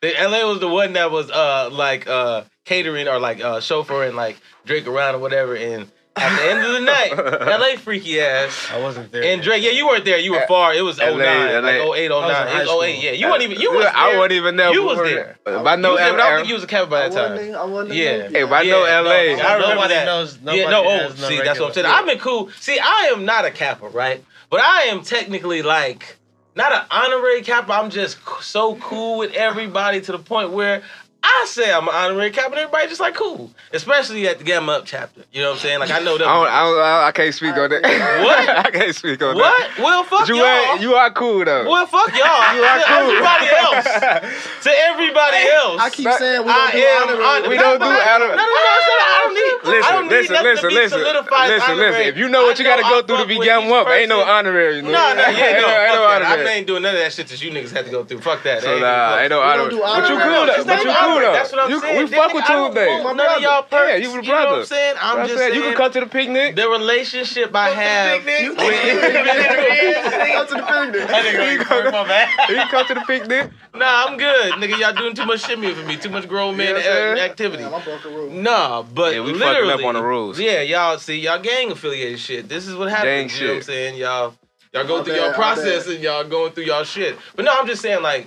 The LA was the one that was uh like uh catering or like uh chauffeuring like Drake around or whatever and at the end of the night, LA freaky ass. I wasn't there. And Drake, yeah, you weren't there. You were far. It was 09, LA. like 08, 09. Was It was 08, school. yeah. You weren't even, you was there. I wasn't even there. You was there. If I know you was there, but I don't think you was a Kappa by I that wasn't, time. I wasn't Yeah. Hey, if I know LA. no, I remember Nobody that. knows- yeah, no, oh, has no see, that's what I'm saying. regular- I've been cool. See, I am not a Kappa, right? But I am technically like not an honorary Kappa. I'm just so cool with everybody to the point where I say I'm an honorary Kappa, and everybody just like cool. Especially at the Gamma Up chapter. You know what I'm saying? Like I know I, them. don't, I, don't, I, I can't speak on that. What? I can't speak on what? that. What? Well, fuck You, y'all. ain't, you are cool though. well, fuck y'all. You are cool. to everybody else. To everybody else. I keep But saying we don't do am honorary. We No, don't do I- honor- No, no, no, no, I don't need. I don't need listen, listen, to be listen, listen, honorary. listen. If you know what you got to go through to be with getting each up, ain't no honorary. No, no, yeah, no, ain't no fuck that. I ain't doing none of that shit that you niggas had to go through. Fuck that. So nah, ain't no honorary. But you cool though. But you cool honorary. Though. That's what I'm You- saying. We Then fuck with I don't Tuesday. want My None of y'all brother. Yeah, perks. you the You know what brother. I'm saying? I'm I'm just saying saying. you can come to the picnic. the relationship I have picnic? with Come to the picnic. You can come- you can come to the picnic. Nah, I'm good, nigga. Y'all doing too much shimmy for me. Too much grown man You know I'm activity. Broke a rule. Nah, but Yeah, we fucking literally, up on the rules. Yeah, y'all see, y'all gang affiliated shit. This is what Gang happens. You know what I'm saying? Y'all, y'all go through y'all process and y'all going through y'all shit. But no, I'm just saying, like,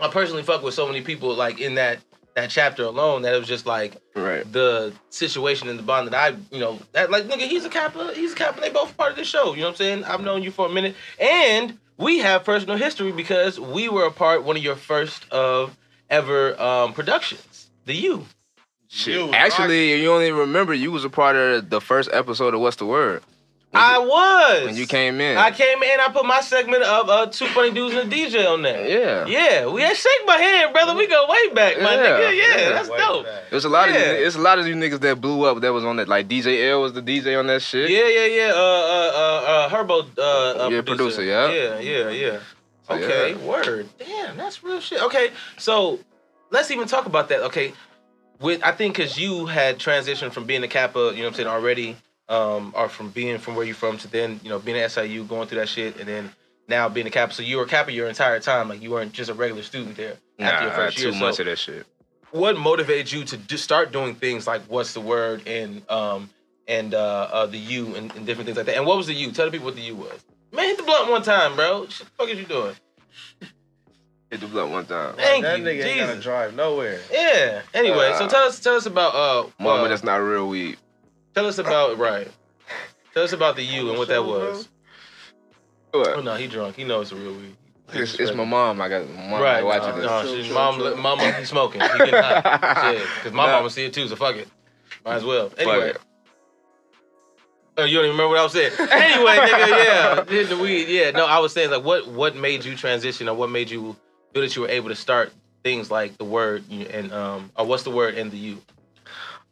I personally fuck with so many people, like in that that chapter alone that it was just like Right. the situation and the bond that I, you know, that like nigga, he's a Kappa, he's a Kappa. They both part of this show. You know what I'm saying? I've known you for a minute, and we have personal history because we were a part one of your first of ever um, productions, the U. Shit. You was Actually, you don't even remember you was a part of the first episode of What's the Word? When I you, was when you came in. I came in. I put my segment of uh, two funny dudes and a DJ on there. Yeah. Yeah, we had shake my hand, brother. We go way back, my Yeah, nigga. Yeah, yeah. that's Way dope. back. There's a lot of Yeah. these, it's a lot of these niggas that blew up that was on that like DJ L was the DJ on that shit. Yeah, yeah, yeah. Uh, uh, uh, uh Herbo. Uh, uh, Yeah, producer, yeah. Yeah, yeah, yeah. So, Okay, yeah. word. Damn, that's real shit. Okay, so let's even talk about that. Okay, with I think because you had transitioned from being a Kappa, you know what I'm saying, already, um, or from being from where you from to then, you know, being at SIU, going through that shit, and then now being a Kappa. So you were a Kappa your entire time, like you weren't just a regular student there Nah, after your I had year. too So much of that shit. what motivated you to just start doing things like what's the word and um and uh, uh the U and, and different things like that? And what was the U? Tell the people what the U was. Man, hit the blunt one time, bro. What the fuck is you doing? Hit the blunt one time. Thank that you, nigga ain't gotta Jesus. drive nowhere. Yeah. Anyway, so Uh, tell us tell us about uh, Mama, uh that's not real weed. Tell us about right. Tell us about the U and what that Show, bro. was. Oh no, he drunk. He knows it's a real weed. It's, it's my mom. I got my mom Right, like, no, watching no, this. Chill, shit, chill, mom, mama, he's smoking. He getting hot. Shit, because my Nah. mama see it too, so fuck it. Might as well. Anyway. Oh, you don't even remember what I was saying. Anyway, nigga, yeah, hitting the weed. Yeah, no, I was saying like, what what made you transition, or what made you feel that you were able to start things like the word and um, or what's the word and the U?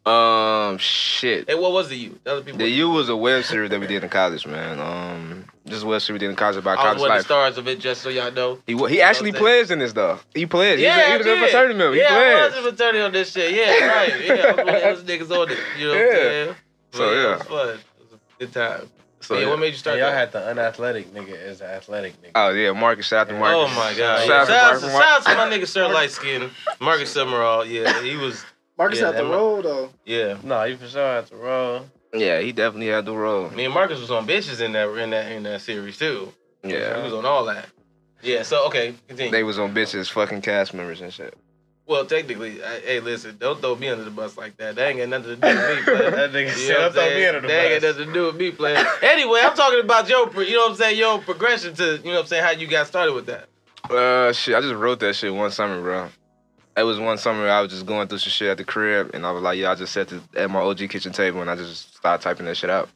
Um, shit. Hey, what was the U? Tell the people. The U was a web series that we did in college, man. Um, this web series we did in college about I was college one of the stars of it, just so y'all know. He he actually Okay. plays in this though. He plays. Yeah, he's a, I he was a did. fraternity member. He yeah, I was a fraternity on this shit. Yeah, right. Yeah, I was one of those niggas on it. You know what I'm Yeah. saying? So, yeah. it was fun. It was a good time. So, yeah, yeah. what made you start And y'all had the unathletic nigga as an athletic nigga. Oh yeah, Marcus. Shout out to Marcus. Oh my god! Shout Yeah. out to Shout, out, Marcus. shout out to my nigga Sir Light Skin, Marcus Summerall. Yeah, he was. Marcus Yeah, had the that- roll though. Yeah, No, you for sure had to roll. Yeah, he definitely had the role. me and Marcus was on bitches in that in that in that series too. Yeah. He was on all that. Yeah. So okay, continue. they was on bitches, fucking cast members and shit. well, technically, I, hey, listen, don't throw me under the bus like that. That ain't got nothing to do with me, player. That nigga You said, know "Don't throw me under the That ain't got bus." nothing to do with me, player. Anyway, I'm talking about your, you know what I'm saying, your progression to, you know what I'm saying, how you got started with that. Uh, shit, I just wrote that shit one summer, bro. It was one summer I was just going through some shit at the crib, and I was like, yeah, I just sat at my OG kitchen table, and I just started typing that shit out.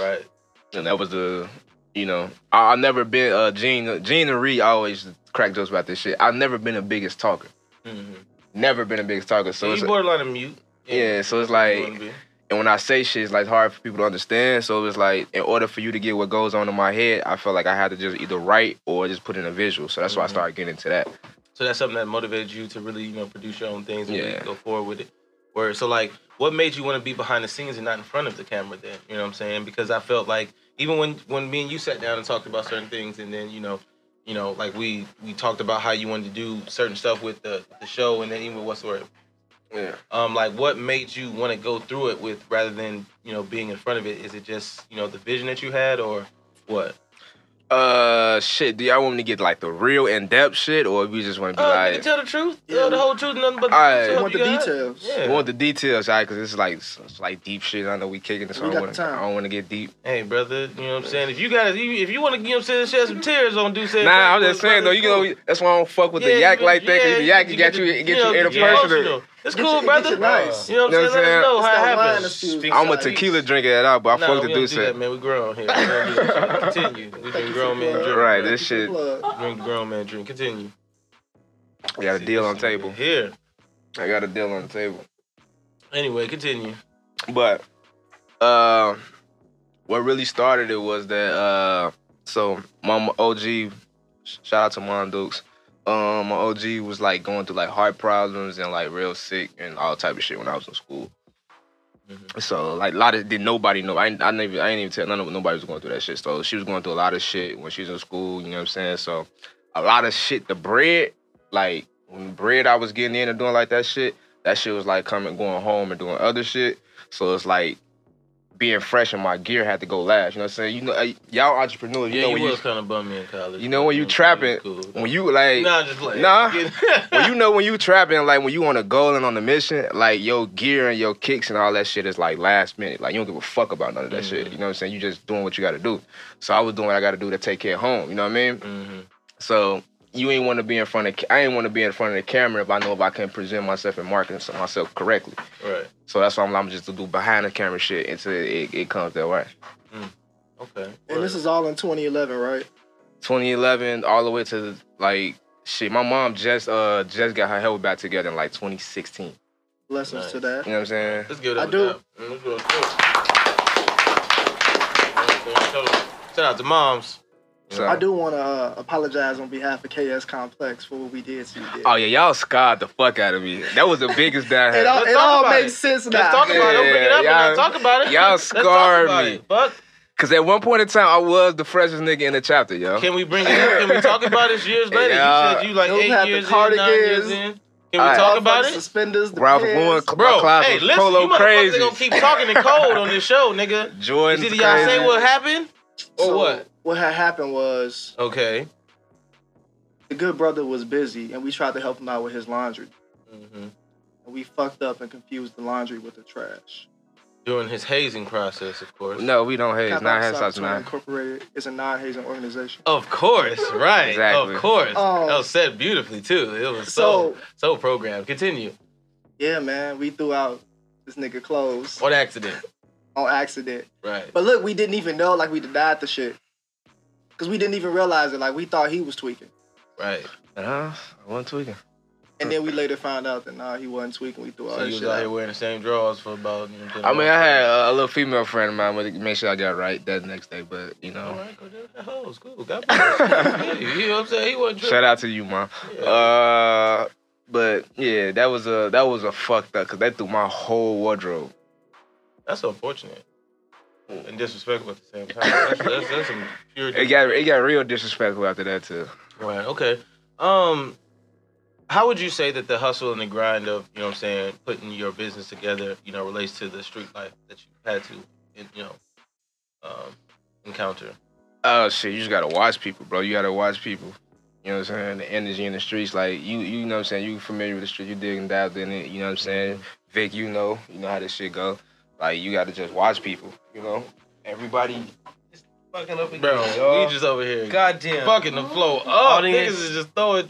Right. And that was the, you know, I, I've never been, uh, Gene, Gene and Reed always crack jokes about this shit. I've never been the biggest talker. Mm-hmm. Never been the biggest talker. So So it's, you borderline of mute. yeah, so it's like, and when I say shit, it's like hard for people to understand. So it's like, in order for you to get what goes on in my head, I felt like I had to just either write or just put in a visual. So that's why I Mhm. started getting into that. So that's something that motivated you to really, you know, produce your own things and really go forward with it. Where so like, what made you want to be behind the scenes and not in front of the camera? Then you know what I'm saying? Because I felt like even when when me and you sat down and talked about certain things, and then you know, you know, like we we talked about how you wanted to do certain stuff with the the show, and then even what's the word? Yeah. Um, like what made you want to go through it with rather than you know being in front of it? Is it just you know the vision that you had, or what? Uh, shit. Do y'all want me to get like the real in depth shit, or we just want to be Uh, like, nigga, tell the truth, Yeah. tell the whole truth, nothing but the Alright. truth. We want the details. Yeah. we want the details, right? Because it's like it's like deep shit. I know we kicking this. So We I got don't the wanna- time. I don't want to get deep. Hey, brother, you know what I'm saying? If you got if you, if you want to, you know what I'm saying, shed some tears on do say. Nah, I'm just saying though. You know, that's why I don't fuck with the yak like that. Cause the yak you got you get you interpersonal. It's Get cool, you- brother. get nice. You know what I'm saying? what Let us know how it that line happens. I'm a tequila drinker at all, but I Nah, fuck the don't dude do that, man. We grown here. We don't do that shit. Continue. We drink grown man the drink. Right, this shit- Drink grown man drink. Continue. I got a deal on table. Here. I got a deal on the table. Anyway, continue. But uh, what really started it was that uh, so Mama OG, shout out to Mom Dukes. Um, my OG was like going through like heart problems and like real sick and all type of shit when I was in school. Mhm. So like a lot of did nobody know. I I never I ain't even tell none of nobody was going through that shit. So she was going through a lot of shit when she was in school. You know what I'm saying? So a lot of shit. The bread, like when bread I was getting in and doing like that shit. That shit was like coming going home and doing other shit. So it's like being fresh and my gear had to go last. You know what I'm saying? You know, uh, y'all entrepreneurs. You yeah, know you when was you kind of bummy in college. you know when you trapping, cool. when you like Nah, just like Nah. when you know when you trapping, like when you on a goal and on a mission, like your gear and your kicks and all that shit is like last minute. Like you don't give a fuck about none of that shit. Mhm. You know what I'm saying? You just doing what you got to do. So I was doing what I got to do to take care of home. You know what I mean? hmm So you ain't want to be in front of. I ain't want to be in front of the camera if I know if I can present myself and market myself correctly. Right. So that's why I'm, I'm just to do behind the camera shit until it, it comes that way. Okay. And this is all in 2011, right? 2011 all the way to like shit. My mom just uh just got her health back together in like 2016. Blessings Nice. to that. You know what I'm saying? Let's give it I up. do. Let's do it. Shout out to moms. So- I do want to uh, apologize on behalf of KS Complex for what we did to you. Did. Oh yeah, y'all scarred the fuck out of me. That was the biggest that I it had. all, Let's it talk all about makes it. sense now. Let's talk about it. Don't bring it up Yeah, and talk about it. y'all Let's talk scarred about me. Fuck. Cause at one point in time, I was the freshest nigga in the chapter, yo. Can we bring it up? Can we talk about it years later? Yeah. You said you like Those eight years in, nine years in. Can we Alright. talk about it? Suspenders, the Ralph pants. Lauren, Bro, my closet hey, was listen, polo you motherfuckers crazy. gonna keep talking in code on this show, nigga. Jordan's It's either y'all say what happened or So, what. What had happened was Okay. the good brother was busy, and we tried to help him out with his laundry. hmm And we fucked up and confused the laundry with the trash. During his hazing process, of course. No, we don't hate. It's Cap not Outside hand sauce Tour now. Incorporated is a non-hazing organization. Of course, right. Exactly. Of course. Um, that was said beautifully too. It was so So so programmed. Continue. yeah, man, we threw out this nigga clothes On accident. on accident. Right. But look, we didn't even know like we denied the shit. Cause we didn't even realize it. Like we thought he was tweaking. Right. Uh, I wasn't tweaking. And then we later found out that nah, he wasn't tweaking. We threw all So that you was shit out here wearing the same drawers for about. You know, I mean, I had a, a little female friend of mine, but make sure I got right that next day. But you know, right, go do that. Hoes, cool. God bless. you You know what I'm saying? He wasn't shout out to you, mom. Yeah. Uh, but yeah, that was a that was a fucked up because that threw my whole wardrobe. That's unfortunate and disrespectful at the same time. That's, that's, that's some pure. It got it got real disrespectful after that too. Right. Okay. Um, how would you say that the hustle and the grind of you know what I'm saying putting your business together you know relates to the street life that you had to you know um, encounter? Oh shit, you just gotta watch people, bro. You gotta watch people. You know what I'm saying? The energy in the streets, like you, you know what I'm saying. You familiar with the street? You dig and dabbed in it. You know what I'm saying? Vic, you know, you know how this shit go. Like you gotta just watch people. You know, everybody. Fucking up again, Bro, y'all. we just over here Goddamn. fucking the flow up. Audience. Niggas is just throwing.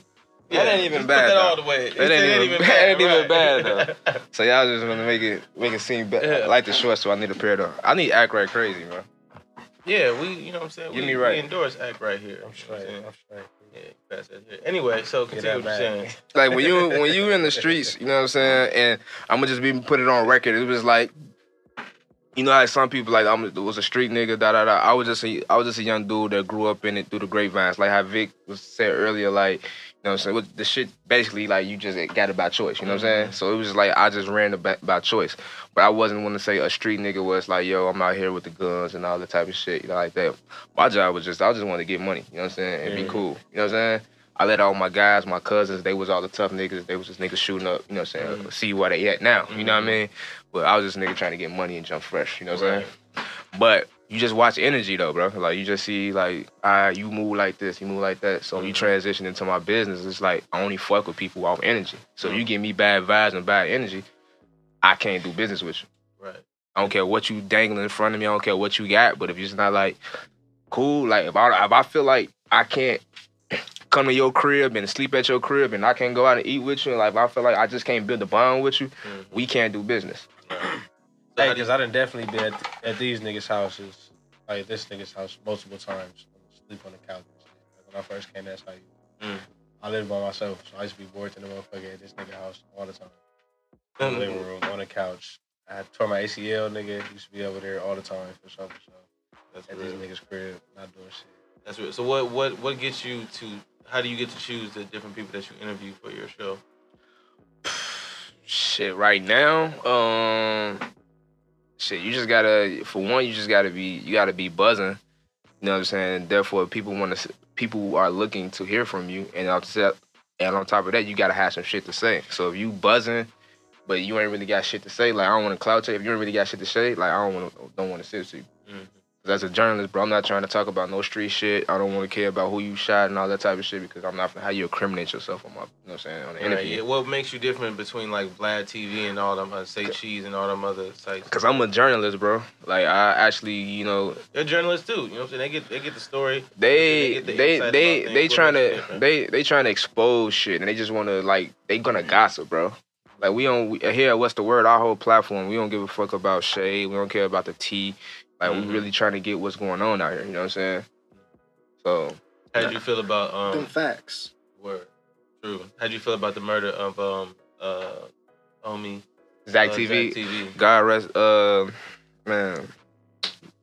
That ain't even just bad, Put that though. all the way. That ain't even- bad. that ain't even bad. Though. so y'all just wanna make it make it seem better. Yeah. I like the short, so I need a pair though. I need act right crazy, man. yeah, we, you know what I'm saying. Get we, me right. We endorse act right here. I'm You straight. know I'm straight. Yeah, pass that here. Anyway, so continue what you're saying. like when you when you in the streets, you know what I'm saying, and I'm gonna just be put it on record. It was like, you know, how some people like I'm was a street nigga, da da da. I was just a I was just a young dude that grew up in it through the grapevines, like how Vic was said earlier, like. You know what I'm saying? With the shit basically like you just got it by choice, you know what I'm saying? So it was just like I just ran it by, by choice. But I wasn't want to say a street nigga was like, yo, I'm out here with the guns and all the type of shit, you know, like that. My job was just I just wanted to get money, you know what I'm saying, and Yeah. be cool. You know what I'm saying? I let all my guys, my cousins, they was all the tough niggas. They was just niggas shooting up, you know what I'm saying? Mhm. See where they at now, you know what I Mhm. mean? But I was just a nigga trying to get money and jump fresh, you know what I'm saying? But you just watch energy though, bro. Like you just see like, ah, you move like this, you move like that. So you Mhm. transition into my business. It's like I only fuck with people off energy. So you give me bad vibes and bad energy, I can't do business with you. Right. I don't care what you dangling in front of me. I don't care what you got. But if you're just not like cool, like if I if I feel like I can't come to your crib and sleep at your crib and I can't go out and eat with you, and like if I feel like I just can't build a bond with you, Mhm. we can't do business. So Hey, because I done definitely been at, at these niggas' houses, like this nigga's house, multiple times. Sleep on the couch. Like when I first came, that's you. Mm. I lived by myself, so I used to be bored to the motherfucker at this nigga house all the time. In the living room, on the couch. I had tore my ACL, nigga. Used to be over there all the time for for sure. That's At real. niggas' crib, not doing shit. That's real. So what what what gets you to? How do you get to choose the different people that you interview for your show? Shit, right now, um, shit, you just gotta. For one, you just gotta be. You gotta be buzzing. You know what I'm saying? Therefore, people want to. People are looking to hear from you, and top, and on top of that, you gotta have some shit to say. So if you buzzing, but you ain't really got shit to say. Like I don't want to cloud check. If you ain't really got shit to say, like I don't want to don't want to sit to you. Mhm. As a journalist, bro, I'm not trying to talk about no street shit. I don't want to care about who you shot and all that type of shit because I'm not how you incriminate yourself on my, you know what I'm saying, on the Right, interview. yeah. What makes you different between like Vlad TV and all them, uh, Say Cheese and all them other sites? Cause I'm a journalist, bro. Like I actually, you know, They're journalists too. You know what I'm saying? They get they get the story. they get the they they they trying to different. they they trying to expose shit and they just want to like they gonna gossip, bro. Like we don't we, here at What's the Word, our whole platform, we don't give a fuck about shade. We don't care about the tea. Like Mhm. we really trying to get what's going on out here. You know what I'm saying? So How did you feel about Them um facts. word? True. How would you feel about the murder of um uh homie Zack uh, TV, Zack TV. God rest, uh, man,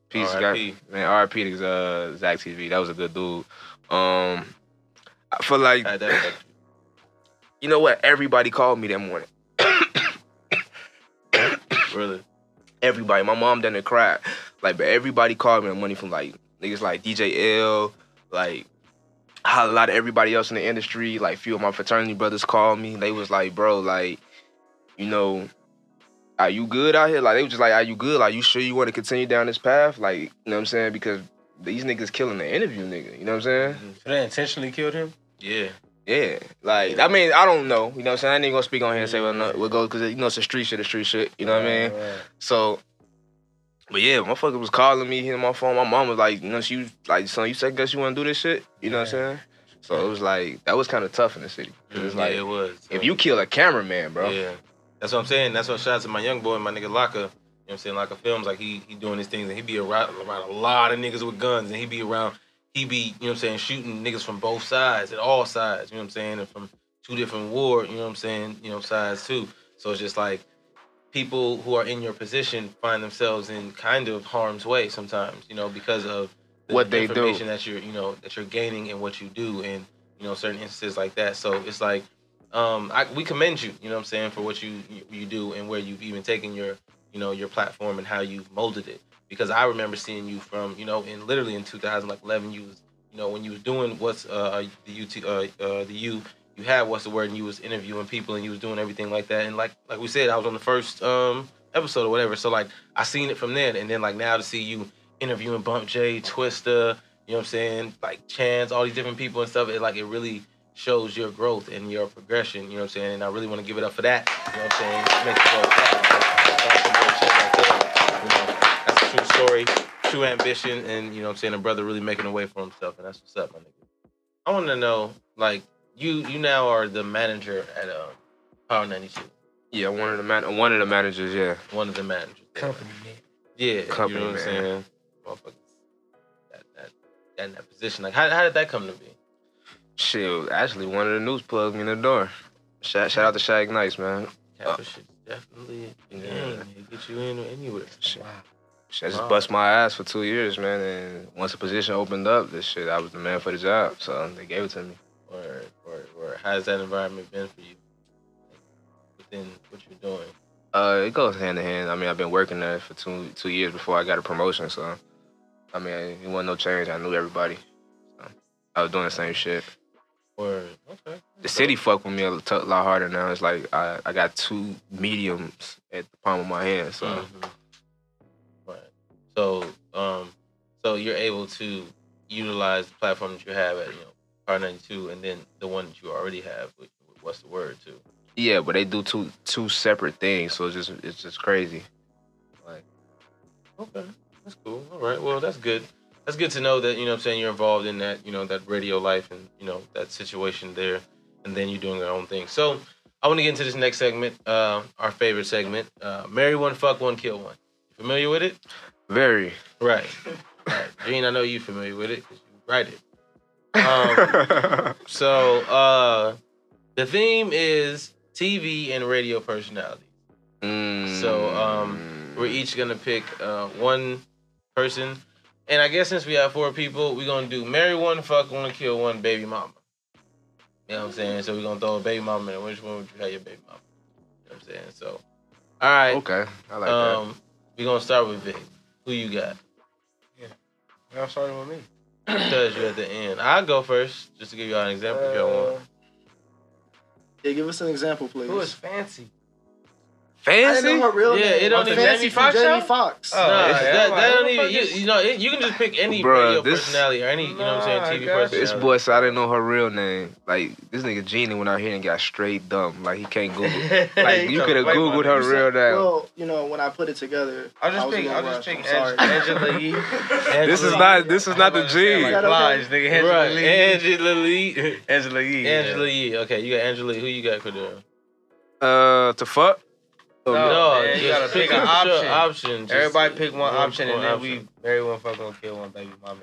peace, God, R.I.P.. man, R.I.P. to uh, Zack TV. That was a good dude. Um, I feel like How'd that affect you? you know what? Everybody called me that morning. Really? everybody. My mom done it cried. Like, but everybody called me the money from like niggas like DJ L, like a lot of everybody else in the industry. Like, few of my fraternity brothers called me. They was like, bro, like, you know, are you good out here? Like, they was just like, are you good? Like, you sure you want to continue down this path? Like, you know what I'm saying? Because these niggas killing the interview nigga. You know what I'm saying? Mm-hmm. So they intentionally killed him. Yeah. Yeah, like I mean, I don't know. You know what I'm saying? I ain't gonna speak on here and say what no, what goes because you know it's a street shit, a street shit. You know what I mean? Right, right. So, but yeah, motherfucker was calling me, hitting my phone. My mom was like, you know, she was like, son, you second guess you want to do this shit? You know what I'm saying? So it was like that was kind of tough in the city. It's mm, yeah, like it was. if you kill a cameraman, bro. Yeah. That's what I'm saying. That's what shout out to my young boy, my nigga Laka. You know what I'm saying? Laka Films, like he he doing his things and he be around, around a lot of niggas with guns and he be around he be, you know what I'm saying, shooting niggas from both sides, at all sides, you know what I'm saying, and from two different war, you know what I'm saying, you know, sides too. So it's just like people who are in your position find themselves in kind of harm's way sometimes, you know, because of the What they do. information that you're, you know, that you're gaining and what you do and, you know, certain instances like that. So it's like um, I, we commend you, you know what I'm saying, for what you, you you do and where you've even taken your, you know, your platform and how you've molded it. Because I remember seeing you from, you know, in literally in 2011, you was, you know, when you was doing what's uh the UT uh, uh the U, you had what's the word, and you was interviewing people and you was doing everything like that. And like like we said, I was on the first um episode or whatever. So like I seen it from then, and then like now to see you interviewing Bump J, Twista, you know what I'm saying, like Chance, all these different people and stuff. It like it really shows your growth and your progression, you know what I'm saying? And I really want to give it up for that. You know what I'm saying? It makes you that's some good shit right there." You know, that's a true story, true ambition, and you know what I'm saying, a brother really making a way for himself, and that's what's up, my nigga. I want to know, like, you you now are the manager at um, Power 92, Yeah, one of the man, one of the managers. Yeah, one of the managers. Company man. Yeah, Company, you know what I'm man. saying? Motherfuckers, that, that, that in that position. Like, how, how did that come to be? shit. Actually, one of the news plugged me in the door. Shout, shout out to Shag Nice, man. Kappa shit definitely Yeah. game. It get you in anywhere. Shit. Wow. Shit, I just Wow. bust my ass for two years, man. And once the position opened up, this shit, I was the man for the job. So they gave it to me. Or, or, or how's that environment been for you? Within what you're doing. Uh, it goes hand in hand. I mean, I've been working there for two two years before I got a promotion. So, I mean, it wasn't no change. I knew everybody. So, I was doing the same shit. Or okay. The city fuck with me a lot harder now. It's like I, I got two mediums at the palm of my hand. So Mhm. Right. So, um, so you're able to utilize the platform that you have at you know Power 92, and then the one that you already have. With, with what's the word too? yeah, but they do two two separate things. So it's just it's just crazy. Like Okay, that's cool. All right, well, that's good. That's good to know that you know what I'm saying you're involved in that you know that radio life and you know that situation there, and then you're doing your own thing. So I want to get into this next segment, uh, our favorite segment, uh, marry one, fuck one, kill one. You familiar with it? Very. Right. right. Gene, I know you're familiar with it because you write it. Um, so uh, the theme is TV and radio personality. Mm. So, um, We're each gonna pick uh, one person, and I guess since we have four people, we're gonna do marry one, fuck one, kill one, baby mama. You know what I'm saying? So we're gonna throw a baby mama in. Which one would you have your baby mama? You know what I'm saying? So, all right. Okay, I like um, we're gonna start with Vic. Who you got? Yeah, y'all starting with me. Because you're at the end. I'll go first, just to give y'all an example if y'all want. Uh, Yeah, give us an example, please. who is fancy? I didn't Fancy? know her real Yeah, name. it don't even- Fancy Jamie Foxx Jamie show? Fox. Oh, Nah, yeah, that, I'm that don't even. You, you know, it, you can just pick any Bruh, radio this- personality or any, you know what I'm saying, TV got you. This boy said I didn't know her real name. Like this nigga Genie went out here and got straight dumb. Like he can't Google. Like you could have googled her real name. Well, you know, when I put it together, I'll just I was pick. I'll just rushed. pick sorry. Angela Yee. This is not. This is not the I'm about to say, G. like, Is that okay? Blige, nigga. Angela right, Lee. Angela Lee. Angela Yee. Angela. Yee. Okay, you got Angela Lee. Who you got, for Cordero? Uh, to fuck. No, man, you gotta pick an option. option. Just Everybody pick one option, and then option. we marry one fuck gonna kill one baby mama.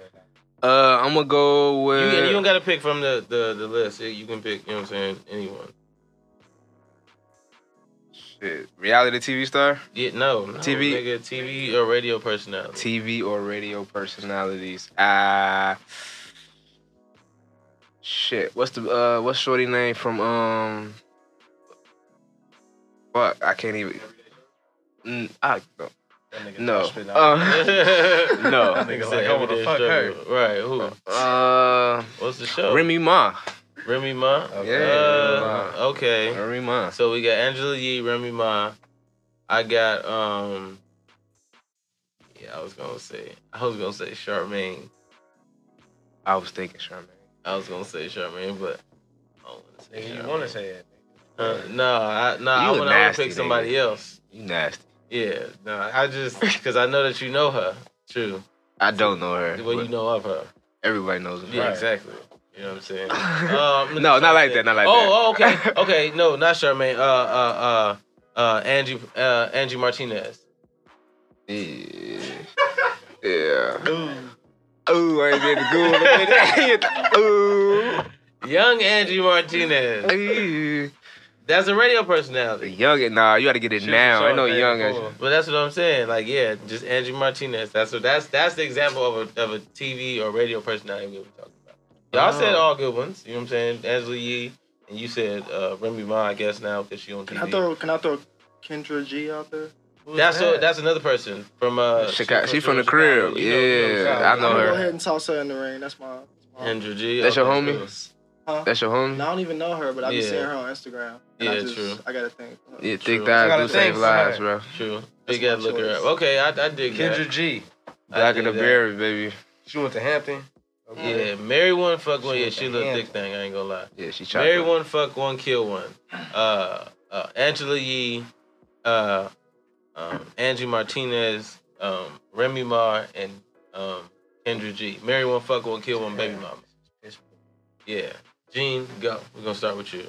Uh, I'm gonna go with. and you don't got to pick from the, the, the list. You can pick, you know what I'm saying, anyone. Shit. Reality TV star, Yeah, no, no, TV. nigga, TV or radio personality. TV or radio personalities. Ah. shit. What's the uh? What's Shorty name from um? Fuck, I can't even. Mm, I no. That nigga No. Uh, No. That nigga like, I wanna fuck her. Right, who? uh, What's the show? Remy Ma. Remy Ma? Okay. Yeah. Uh, okay. Remy Ma. So we got Angela Yee, Remy Ma. I got um. Yeah, I was gonna say. I was gonna say Charmaine. I was thinking Charmaine. I was gonna say Charmaine, but I don't want to say. Nigga, you Charmaine. wanna say it? Uh, no, I, no, I You a want to nasty pick somebody nigga. else. You nasty. Yeah, no, I just because I know that you know her. True. I don't know her. Well, you know of her. Everybody knows her. Yeah, Right. exactly. You know what I'm saying? Um, no, not like that. Not like oh, that. oh, okay, okay. No, not Charmaine. Uh, uh, uh, uh, Angie, uh, Angie Martinez. Yeah. Yeah. Ooh, I ain't to Google. Ooh. Young Angie Martinez. Ooh. That's a radio personality. young, nah, you gotta get it She now. I know short young. baby as- fool. But that's what I'm saying. Like, yeah, just Angie Martinez. That's what that's that's the example of a of a TV or radio personality we were talking about. Y'all said Oh. all good ones. You know what I'm saying? Angela Yee, and you said uh, Remy Ma. I guess now because she on Can I TV. throw Can I throw Kendra G out there? Who's That's that? a, that's another person from uh Chicago. She she's from the Chicago. crib. You know- you know Yeah, I know her. go ahead and toss her in the rain. That's my. That's my Kendra G. That's your okay, homie? cool. Huh? That's your homie. No, I don't even know her, but I be Yeah. seeing her on Instagram. And I Yeah, just, true. I gotta think. Yeah, True. thick thighs do save lives, bro. True. That's Big ass my looker choice. up. Okay, I, I dig Kendra that. G. I Black in the that. berry, baby. She went to Hampton. Yeah, marry one, fuck one. She Yeah, she the little hand. thick thing. I ain't gonna lie. Yeah, she tried. Marry one, fuck one, kill one. Uh, uh, Angela Yee, uh, um, Angie Martinez, um, Remy Ma, and um, Kendra G. Marry one, fuck one, kill one, baby mama. Yeah. Gene, go. We're gonna start with you.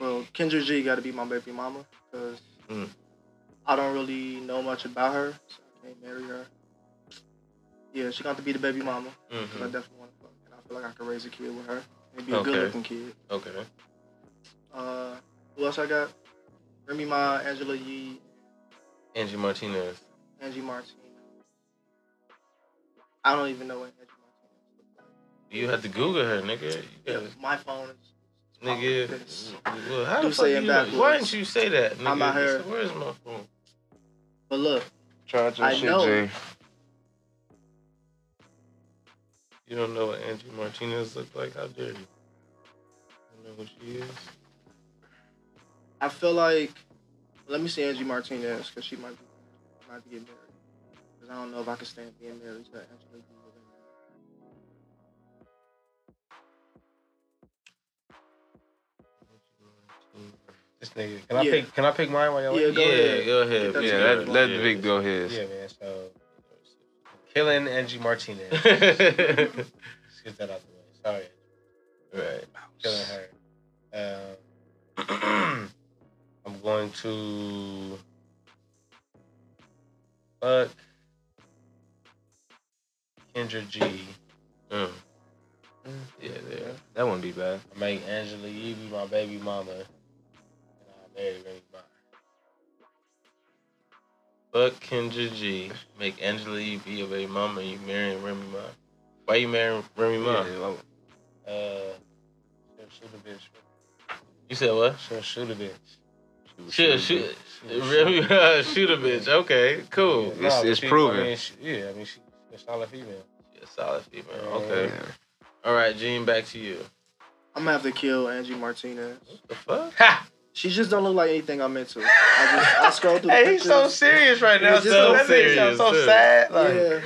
Well, Kendra G got to be my baby mama because Mm. I don't really know much about her, so I can't marry her. Yeah, she got to be the baby mama. 'cause I hmm definitely want to fuck, and I feel like I could raise a kid with her. And be a Okay. good-looking kid. Okay. Uh, who else I got? Remy Ma, Angela Yee, Angie Martinez. Angie Martinez. I don't even know what You have to Google her, nigga. Yeah, my phone is. nigga. Well, how the fuck say you know? Why didn't you say that, nigga? I'm out here. Where's my phone? But look, Charge I shit, know. Jay. You don't know what Angie Martinez looks like? How dare you? You know who she is? I feel like. Let me see Angie Martinez because she might be might be getting married. Because I don't know if I can stand being married to Angela This nigga. Can I Yeah. pick? Can I pick mine while y'all? Yeah, waiting? go yeah, ahead. go ahead. That's Yeah, good. let, let Vic go his. Yeah, man. So, killing Angie Martinez. Let's get that out the way. Sorry, right. killing her. Um, I'm going to fuck Kendra G. Mm. Yeah, there. That wouldn't be bad. I make Angela Yee be my baby mama, and marry Remy Ma. Fuck Kendra G. Make Angela Yee be your baby mama and you marrying Remy Ma. Why you marrying Remy Ma? Yeah, Uh, she'll shoot a bitch. You said what? She'll shoot a bitch. Shoot, shoot, She'll Remy, shoot a bitch. Okay, cool. Yeah, It's- but it's she- proven. I mean, she, yeah, I mean, she's a solid female. Yeah, solid female. Okay. yeah. All right, Gene, back to you. I'm gonna have to kill Angie Martinez. What the fuck? Ha! She just don't look like anything I'm into. I just I scroll through. the Hey, he's so serious right now. Just So so serious. serious, so too. sad. Like, Yeah,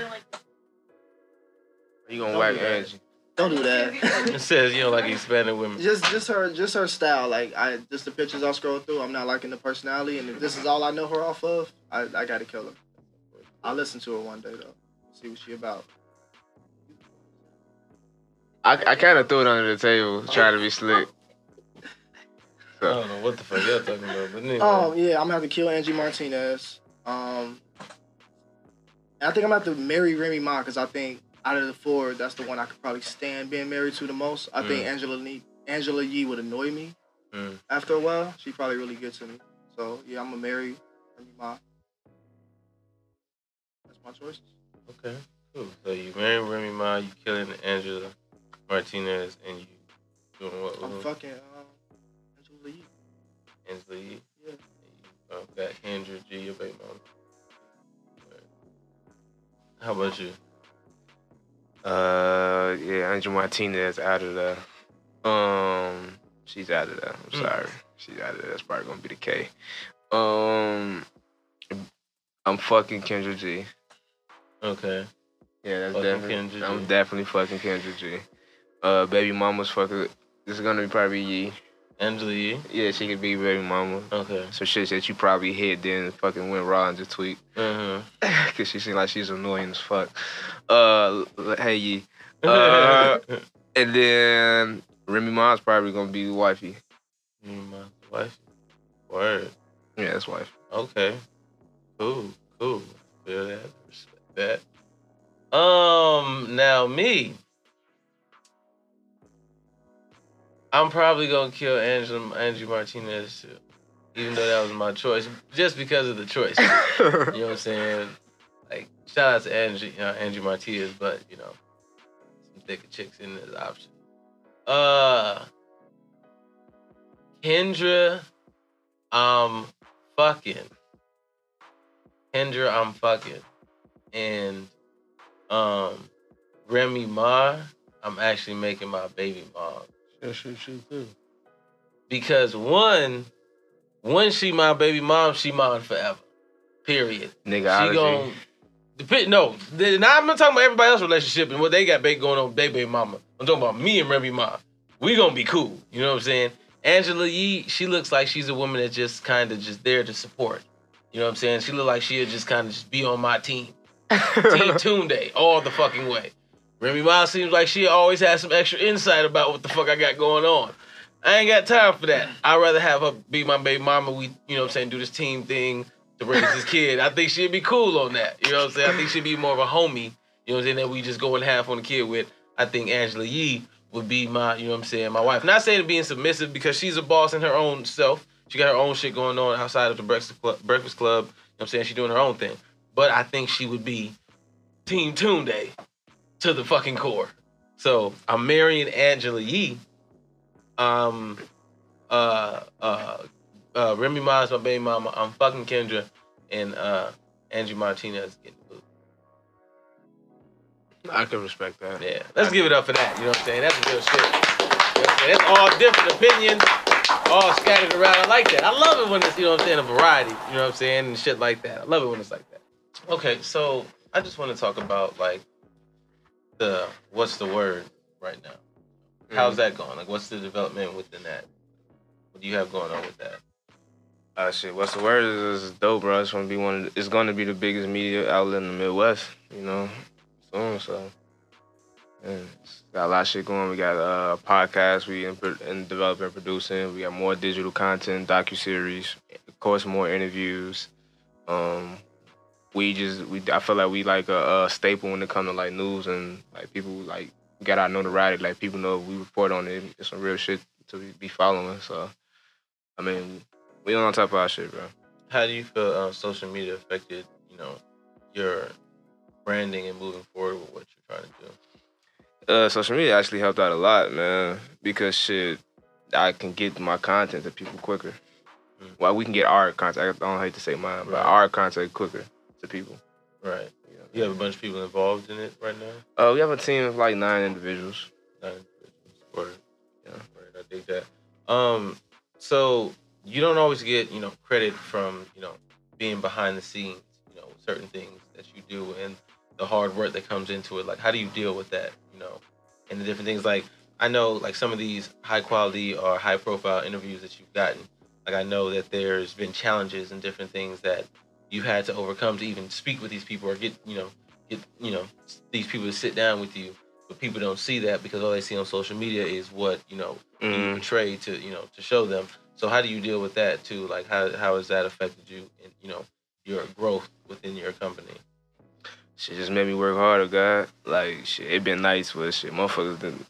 You gonna Don't whack do. Angie? don't do that. It says you know like Hispanic women. just just her just her style. Like I just the pictures I scroll through. I'm not liking the personality, and if this is all I know her off of, I I gotta kill her. I'll listen to her one day though. See what she about. I, I kind of threw it under the table, trying to be slick. I don't know what the fuck you're talking about, but anyway. Oh yeah, I'm gonna have to kill Angie Martinez. Um, I think I'm gonna have to marry Remy Ma because I think out of the four, that's the one I could probably stand being married to the most. I think Mm. Angela Lee, Angela Yee would annoy me Mm. after a while. She probably really good to me. So yeah, I'm gonna marry Remy Ma. That's my choice. Okay, cool. So you marry Remy Ma, you killing Angela Martinez, and you doing what? I'm fucking Angela Yee. Yee? Yeah. Uh, got Kendra G, your baby mama. How about you? uh, yeah, Angie Martinez out of the. Um, she's out of there. I'm Mm. sorry, she's out of there. That's probably gonna be the K. Um, I'm fucking Kendra G. Okay. Yeah, that's Fucking definitely. Kendra I'm definitely fucking Kendra G. Uh, baby mama's fucking. This is gonna be probably Yee. Angela Yee? Yeah, she could be baby mama. Okay. So shit that you probably hit then fucking went raw and just tweet. Uh-huh. Cause she seems like she's annoying as fuck. Uh, hey Yee. Uh, and then Remy Ma's probably gonna be wifey. you my wife? Word. Yeah, that's wife. Okay. Cool. Cool. Feel that. Respect that. Um. Now me. I'm probably gonna kill Angela Angie Martinez too, even though that was my choice, just because of the choice. You know what I'm saying? Like shout out to Angie uh, Angie Martinez, but you know, some thicker chicks in this option. Uh, Kendra, um, fucking. Kendra, I'm fucking. And um Remy Ma, I'm actually making my baby mom. Sure, sure, sure, too. Because one, when she my baby mom, she mine forever. Period. Nigga, she Nigga, gon' depend no. the- Now I'm not talking about everybody else's relationship and what they got big going on with their baby mama. I'm talking about me and Remy Ma. We gonna be cool. You know what I'm saying? Angela Yee, she looks like she's a woman that just kind of just there to support. You know what I'm saying? She look like she'll just kind of just be on my team. Team Tunde all the fucking way. Remy Ma seems like she always has some extra insight about what the fuck I got going on. I ain't got time for that. I'd rather have her be my baby mama. We, you know what I'm saying, do this team thing to raise this kid. I think she'd be cool on that. You know what I'm saying? I think she'd be more of a homie, you know what I'm saying, that we just go and have on the kid with. I think Angela Yee would be my, you know what I'm saying, my wife. Not saying being submissive because she's a boss in her own self. She got her own shit going on outside of the Breakfast Club. Breakfast Club. You know what I'm saying? She's doing her own thing. But I think she would be Team Tunde to the fucking core. So I'm marrying Angela Yee. Um, uh, uh, uh, Remy Ma is my baby mama. I'm fucking Kendra, and uh, Angie Martinez getting the boot. I can respect that. Yeah, let's give it up for that. You know what I'm saying? That's real shit. You know what I'm saying? That's all different opinions, all scattered around. I like that. I love it when it's you know what I'm saying a variety. You know what I'm saying and shit like that. I love it when it's like that. Okay, so I just want to talk about like the what's the word right now. How's that going? Like, what's the development within that? What do you have going on with that? Uh, shit, what's the word is, is dope, bro. It's gonna be one. Of the, it's gonna be the biggest media outlet in the Midwest. You know, soon. So, yeah, got a lot of shit going. We got uh, a podcast we in, in developing, producing. We got more digital content, docu series, of course, more interviews. Um, we just we I feel like we like a, a staple when it comes to like news and like people like got our notoriety. Like people know we report on it. It's some real shit to be- following. So, I mean, we on top of our shit, bro. How do you feel uh, social media affected, you know, your branding and moving forward with what you're trying to do? Uh, social media actually helped out a lot, man. Because shit, I can get my content to people quicker. Mm. Well, we can get our content. I don't hate to say mine, but Right. our content quicker to people. Right. You know? You have a bunch of people involved in it right now. Uh, we have a team of like nine individuals. Nine individuals. Word. Yeah. Word. I dig that. Um. So you don't always get you know credit from you know being behind the scenes. You know certain things that you do and the hard work that comes into it. Like how do you deal with that? You know, and the different things. Like I know like some of these high quality or high profile interviews that you've gotten. Like I know that there's been challenges and different things that you've had to overcome to even speak with these people or get you know get you know these people to sit down with you but people don't see that because all they see on social media is what you know you Mhm. portray to you know to show them so how do you deal with that too like how, how has that affected you and you know your growth within your company she just made me work harder, God. Like shit, it been nice, but shit, motherfuckers didn't.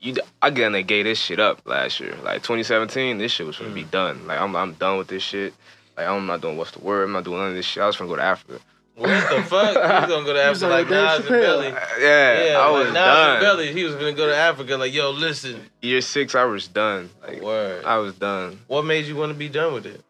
You, I gotta gave this shit up last year. Like 2017, this shit was gonna be done. Like I'm, I'm done with this shit. Like I'm not doing what's the word. I'm not doing none of this shit. I was gonna go to Africa. what the fuck you gonna go to africa like like nas and belly Yeah, yeah I like was nas done. and belly he was gonna go to africa like yo listen Year six, I was done. Like word I was done. what made you want to be done with it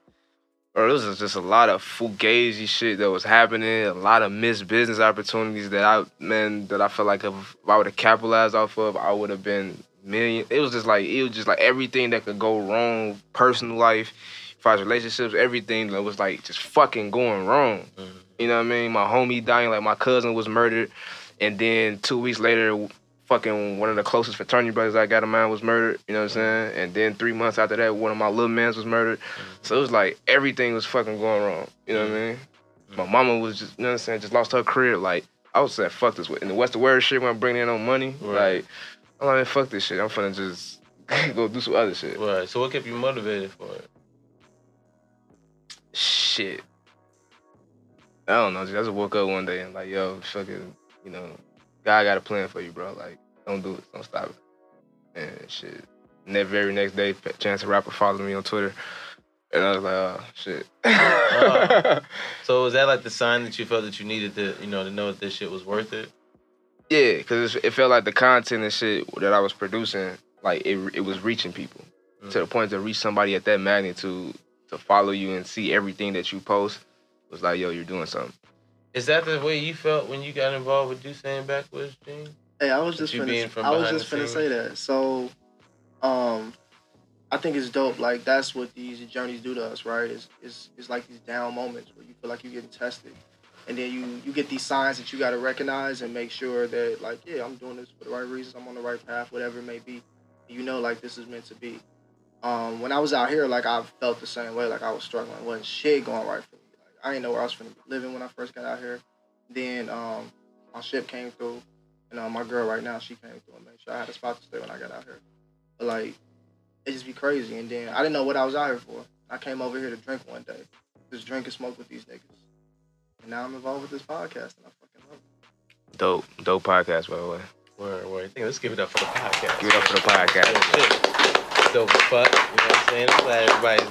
Bro, there was just a lot of fugazi shit that was happening, a lot of missed business opportunities that I man that I felt like if I would have capitalized off of, I would have been million. It was just like it was just like everything that could go wrong, personal life, far as relationships, everything that was like just fucking going wrong. Mm-hmm. You know what I mean? My homie dying, like my cousin was murdered, and then two weeks later, fucking one of the closest fraternity brothers I got of mine was murdered. You know what I'm mm-hmm. saying? And then three months after that, one of my little mans was murdered. Mm-hmm. So it was like everything was fucking going wrong. You know what I mean? My mama was just, you know what I'm saying, just lost her career. Like, I was saying, fuck this. And the What's the Word shit when I'm bringing in no money. Right. Like, I'm like, fuck this shit. I'm finna just go do some other shit. right so what kept you motivated for it Shit. I don't know. Just, I just woke up one day and like, yo, fucking, you know, God got a plan for you, bro. Like, don't do it. Don't stop it. And shit. And that very next day, Chance the Rapper followed me on Twitter. And I was like, oh, shit. Oh. So was that like the sign that you felt that you needed to, you know, to know that this shit was worth it? Yeah, because it felt like the content and shit that I was producing, like it, it was reaching people mm. to the point to reach somebody at that magnitude to follow you and see everything that you post was like, yo, you're doing something. Is that the way you felt when you got involved with Do Saying Backwards, Gene? Hey, I was just you being finna, from I was just the finna say that. So, um, I think it's dope. Like that's what these journeys do to us, right? It's it's, it's like these down moments where you feel like you're getting tested, and then you you get these signs that you got to recognize and make sure that like yeah, I'm doing this for the right reasons. I'm on the right path, whatever it may be. You know, like this is meant to be. Um, when I was out here, like I felt the same way. Like I was struggling, wasn't shit going right for me. Like I didn't know where I was finna be living when I first got out here. Then um, my ship came through. And uh, my girl right now, she came through and made sure I had a spot to stay when I got out here. But like, it just be crazy. And then I didn't know what I was out here for. I came over here to drink one day, just drink and smoke with these niggas. And now I'm involved with this podcast, and I fucking love it. Dope, dope podcast, by the way. Word, word. I think let's give it up for the podcast. Give it up for the podcast. Dope as fuck. You know what I'm saying? I'm glad everybody's,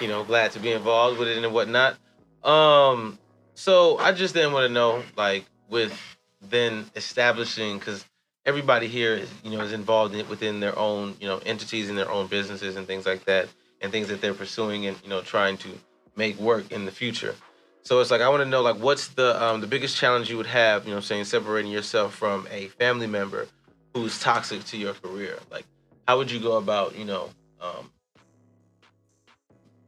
you know, glad to be involved with it and whatnot. Um, so I just then want to know, like, with then establishing, because everybody here is, you know, is involved in, within their own, you know, entities and their own businesses and things like that, and things that they're pursuing and you know trying to make work in the future. So it's like I want to know, like, what's the um, the biggest challenge you would have, you know, saying separating yourself from a family member who's toxic to your career? Like, how would you go about, you know, um,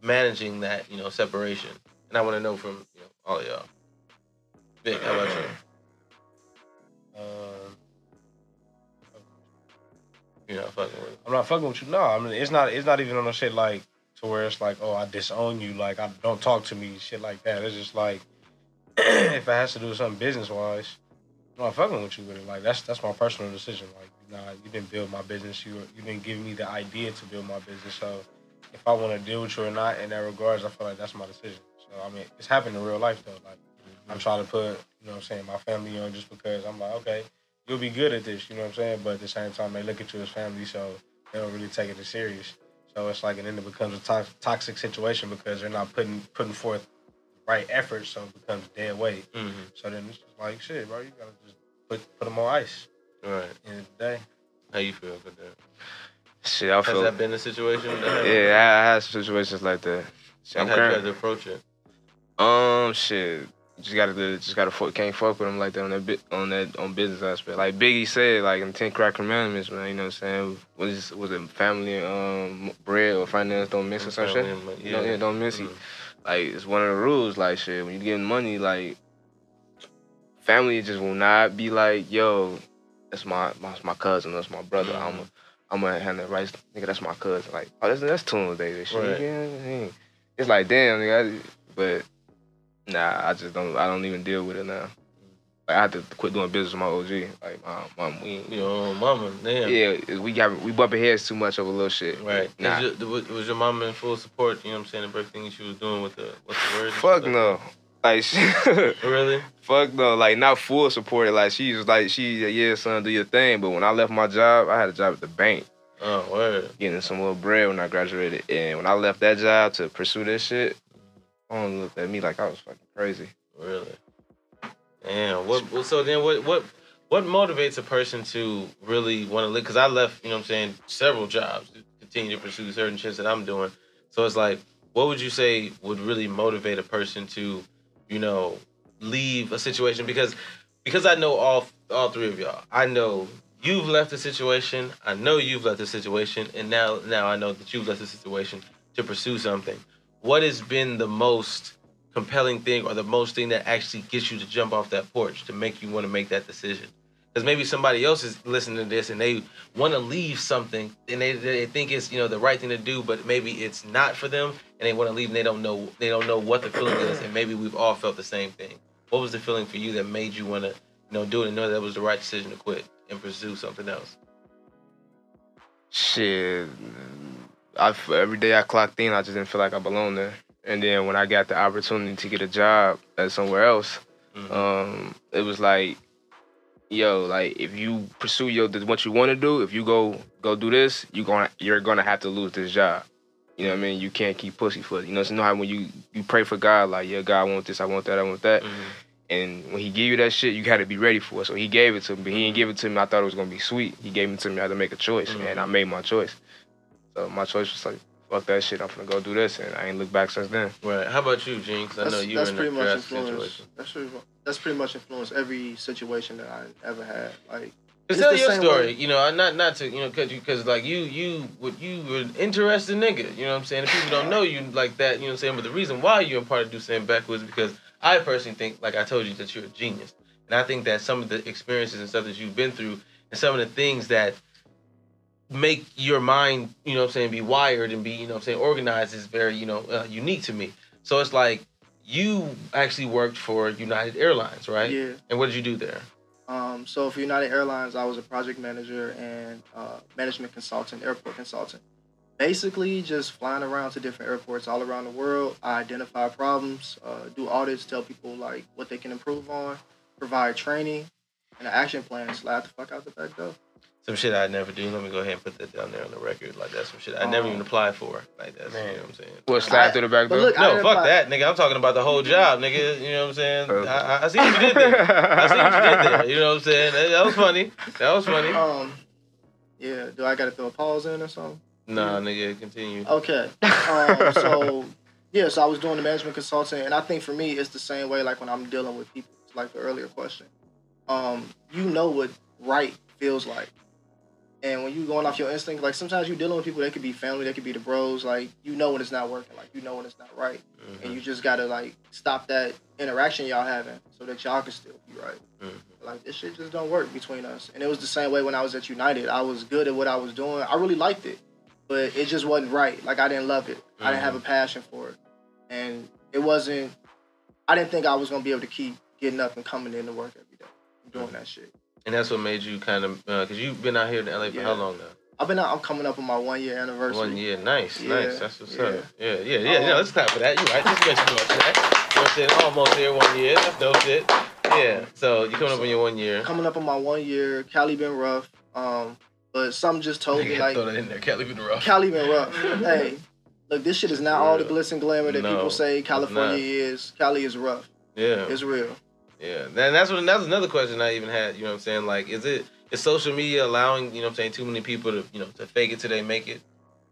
managing that, you know, separation? And I want to know from you know all of y'all. Vic, how about you? Um, You're not fucking with. I'm not fucking with you. No, I mean it's not. It's not even on no shit like to where it's like, oh, I disown you. Like I don't talk to me. Shit like that. It's just like if it has to do with something business wise, I'm not fucking with you with it. Like that's that's my personal decision. Like know, you didn't build my business. You you didn't give me the idea to build my business. So if I want to deal with you or not in that regards, I feel like that's my decision. So I mean, it's happened in real life though. Like I'm trying to put, you know what I'm saying, my family on just because I'm like, okay, you'll be good at this, you know what I'm saying? But at the same time, they look at you as family, so they don't really take it as serious. So it's like, and then it becomes a to- toxic situation because they're not putting putting forth right effort, so it becomes dead weight. Mm-hmm. So then it's just like, shit, bro, you gotta just put put them on ice. All right. End of the day. How you feel about that? Shit, I Has feel. that been the situation? that- Yeah, I, I had situations like that. Shit, Like, I'm how'd you have current. to approach it? Um, shit. just gotta just gotta fuck, can't fuck with them like that on that bit on that on business aspect. Like Biggie said, like in Ten Crack Commandments, man. You know what I'm saying? Was was it family, um, bread or finance don't miss or some shit? Family, You know, yeah, don't miss it. Mhm. Like it's one of the rules. Like shit, when you getting money, like family just will not be like, yo, that's my my, that's my cousin, that's my brother. I'm mm-hmm. a, I'm gonna handle the rights, nigga. That's my cousin. Like, oh, that's that's Tunes David. Shit, Right. yeah, yeah. It's like, damn, nigga. I- But nah, I just don't. I don't even deal with it now. Like, I had to quit doing business with my OG. Like, my mom, we. You know, mama, damn. Yeah, we got we bumping heads too much over little shit. Right. Nah. Was, your, was- your mom in full support? You know what I'm saying? Of everything she was doing with the what's the word? Fuck no. Like, Really? fuck no. Like, not full support. Like, she was like, she, yeah, son, do your thing. But when I left my job, I had a job at the bank. Oh, word. getting some little bread when I graduated. And when I left that job to pursue this shit, on looked at me like I was fucking crazy. Really? Damn. What? what- So then, what? What? What motivates a person to really want to live? Because I left, you know, what I'm saying, several jobs to continue to pursue certain shit that I'm doing. So it's like, what would you say would really motivate a person to, you know, leave a situation? Because, because I know all all three of y'all. I know you've left the situation. I know you've left the situation, and now now I know that you've left the situation to pursue something. What has been the most compelling thing or the most thing that actually gets you to jump off that porch to make you want to make that decision. Because maybe somebody else is listening to this and they want to leave something and they, they think it's you know the right thing to do, but maybe it's not for them and they want to leave and they don't know they don't know what the feeling is and maybe we've all felt the same thing. What was the feeling for you that made you want to you know do it and know that was the right decision to quit and pursue something else? Shit, I every day I clocked in, I just didn't feel like I belonged there. And then when I got the opportunity to get a job at somewhere else, Mhm. um, it was like, yo, like if you pursue your what you want to do, if you go go do this, you gonna you're gonna have to lose this job. You know what I mean? You can't keep pussyfoot. You know, so you know how when you you pray for God, like yeah, God I want this, I want that, I want that. Mhm. And when he gave you that shit, you got to be ready for it. So he gave it to me, but he didn't give it to me. I thought it was gonna be sweet. He gave it to me. I had to make a choice, Mhm. and I made my choice. So my choice was like, fuck that shit. I'm gonna go do this, and I ain't looked back since then. Right. How about you, Gene? 'Cause I know you that's were in pretty a much crash influenced. situation. That's pretty, that's pretty much influenced every situation that I ever had. Like Just It's tell your story, way. you know, not not to you know, cause you, cause like you you what you were an interested nigga, you know what I'm saying. If people don't know you like that, you know what I'm saying. But the reason why you're a part of Deuce and Backwoods is because I personally think, like I told you, that you're a genius, and I think that some of the experiences and stuff that you've been through, and some of the things that make your mind, you know what I'm saying, be wired and be, you know what I'm saying, organized is very, you know, uh, unique to me. So it's like you actually worked for United Airlines, right? yeah. And what did you do there? Um, so for United Airlines, I was a project manager and uh, management consultant, airport consultant. Basically, just flying around to different airports all around the world. I identify problems, uh, do audits, tell people like what they can improve on, provide training, and an action plan. Slide the fuck out the back door. Some shit I never do. Let me go ahead and put that down there on the record. Like that's some shit I never Oh. even applied for. Like that's you know Man. what I'm saying. What slide I- through the back door? look, No, fuck apply- that, nigga. I'm talking about the whole job, nigga. You know what I'm saying? Okay. I, I, I see what you did there. I see what you did there. You know what I'm saying? That, that was funny. That was funny. Um, yeah. Do I got to throw a pause in or something? Nah, nigga, continue. Okay. Um, so yeah, so I was doing the management consulting, and I think for me, it's the same way. Like when I'm dealing with people, like the earlier question. Um, you know what right feels like, and when you going off your instinct, like sometimes you dealing with people. They could be family, they could be the bros. Like you know when it's not working. Like you know when it's not right, Mhm. and you just gotta like stop that interaction y'all having so that y'all can still be right. Mhm. Like this shit just don't work between us. And it was the same way when I was at United. I was good at what I was doing. I really liked it, but it just wasn't right. Like I didn't love it. I didn't have a passion for it, and it wasn't. I didn't think I was gonna be able to keep getting up and coming in to work every day, doing that shit. And that's what made you kind of because you've been out here in LA for Yeah. how long now? I've been out. I'm coming up on my one year anniversary. One year. Nice, Yeah, nice. That's what's yeah. up. Yeah, yeah, yeah. Um, yeah. Let's clap for that. You right. Just mention about that. You know what I'm saying? Almost there one year. That's dope shit. Yeah. So you coming up on your one year. Coming up on my one year. Cali been rough. Um, but something just told me like throw that in there. Leave it rough. Cali been rough. hey, look, this shit is not all the glitz and glamour that No, people say California is. Cali is rough. Yeah. It's real. Yeah, and that's what that's another question I even had. You know what I'm saying? Like, is it is social media allowing you know what I'm saying too many people to you know to fake it till they make it?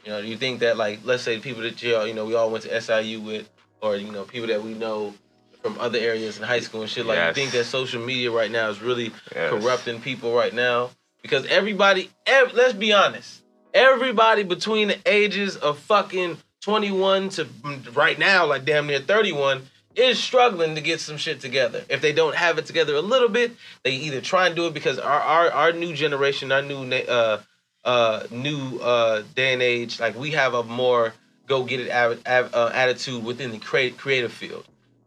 You know, do you think that like let's say people that you you know we all went to SIU with, or you know people that we know from other areas in high school and shit. Like, Yes. you think that social media right now is really Yes. corrupting people right now? Because everybody, ev- let's be honest, everybody between the ages of fucking 21 to mm, right now, like damn near 31, is struggling to get some shit together. If they don't have it together a little bit, they either try and do it because our our, our new generation, our new uh uh new uh day and age, like we have a more go get it av- av- uh, attitude within the crea- creative field.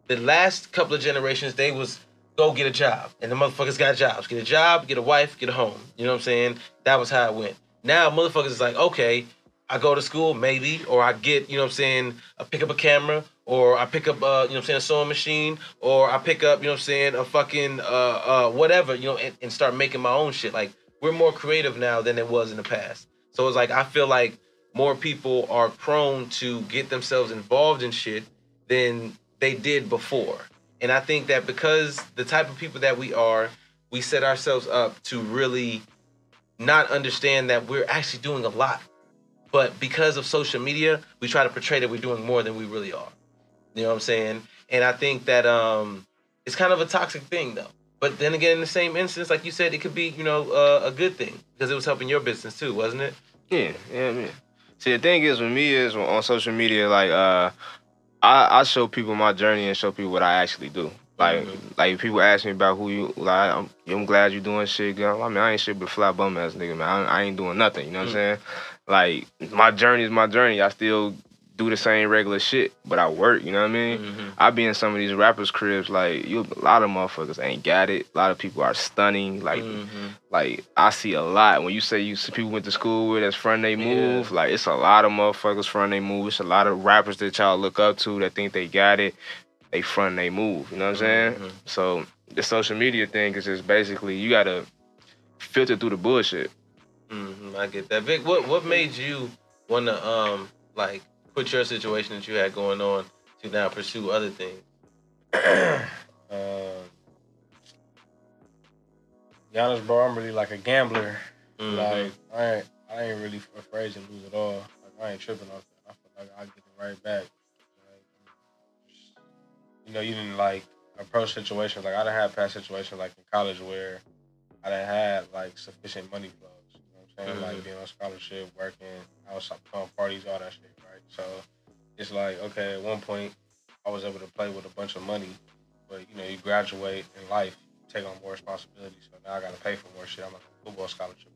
The last couple of generations, they was go get a job, and the motherfuckers got jobs. Get a job, get a wife, get a home. You know what I'm saying? That was how it went. Now motherfuckers is like, okay, I go to school maybe, or I get, you know what I'm saying, I pick up a camera, or I pick up, uh, you know I'm saying, a sewing machine, or I pick up, you know I'm saying, a fucking uh, uh, whatever, you know, and, and start making my own shit. Like we're more creative now than it was in the past. So it's like I feel like more people are prone to get themselves involved in shit than they did before. And I think that because the type of people that we are, we set ourselves up to really not understand that we're actually doing a lot. But because of social media, we try to portray that we're doing more than we really are. You know what I'm saying? And I think that um it's kind of a toxic thing though. But then again, in the same instance, like you said, it could be, you know, uh, a good thing because it was helping your business too, wasn't it? Yeah, yeah, I mean. See, the thing is with me is on social media, like uh, I I show people my journey and show people what I actually do. Like Mhm. like people ask me about who you like. I'm, I'm glad you're doing shit. Girl. I mean, I ain't shit but fly bum ass nigga, man. I, I ain't doing nothing. You know what I'm saying? Like my journey is my journey. I still do the same regular shit, but I work. You know what I mean? Mm-hmm. I be in some of these rappers' cribs. Like you, a lot of motherfuckers ain't got it. A lot of people are stunning. Like Mm-hmm. like I see a lot when you say you see people went to school with that's front they move. Like it's a lot of motherfuckers front they move. It's a lot of rappers that y'all look up to that think they got it. They front they move. You know what I'm saying? Mhm. So the social media thing is just basically you gotta filter through the bullshit. hmm I get that. Vic, what what made you want to um like put your situation that you had going on to now pursue other things? um, be honest, bro, I'm really like a gambler. Mhm. Like I ain't, I ain't really afraid to lose it all. Like I ain't tripping off that. I feel like I get it right back. Like, you know, you didn't like approach situations like I done had past situations like in college where I done had like sufficient money flows. You know what I'm saying? Mhm. Like being on scholarship, working, I was throwing parties, all that shit? So it's like okay, at one point I was able to play with a bunch of money, but you know, you graduate in life, take on more responsibility. So now I got to pay for more shit. I'm a football scholarship.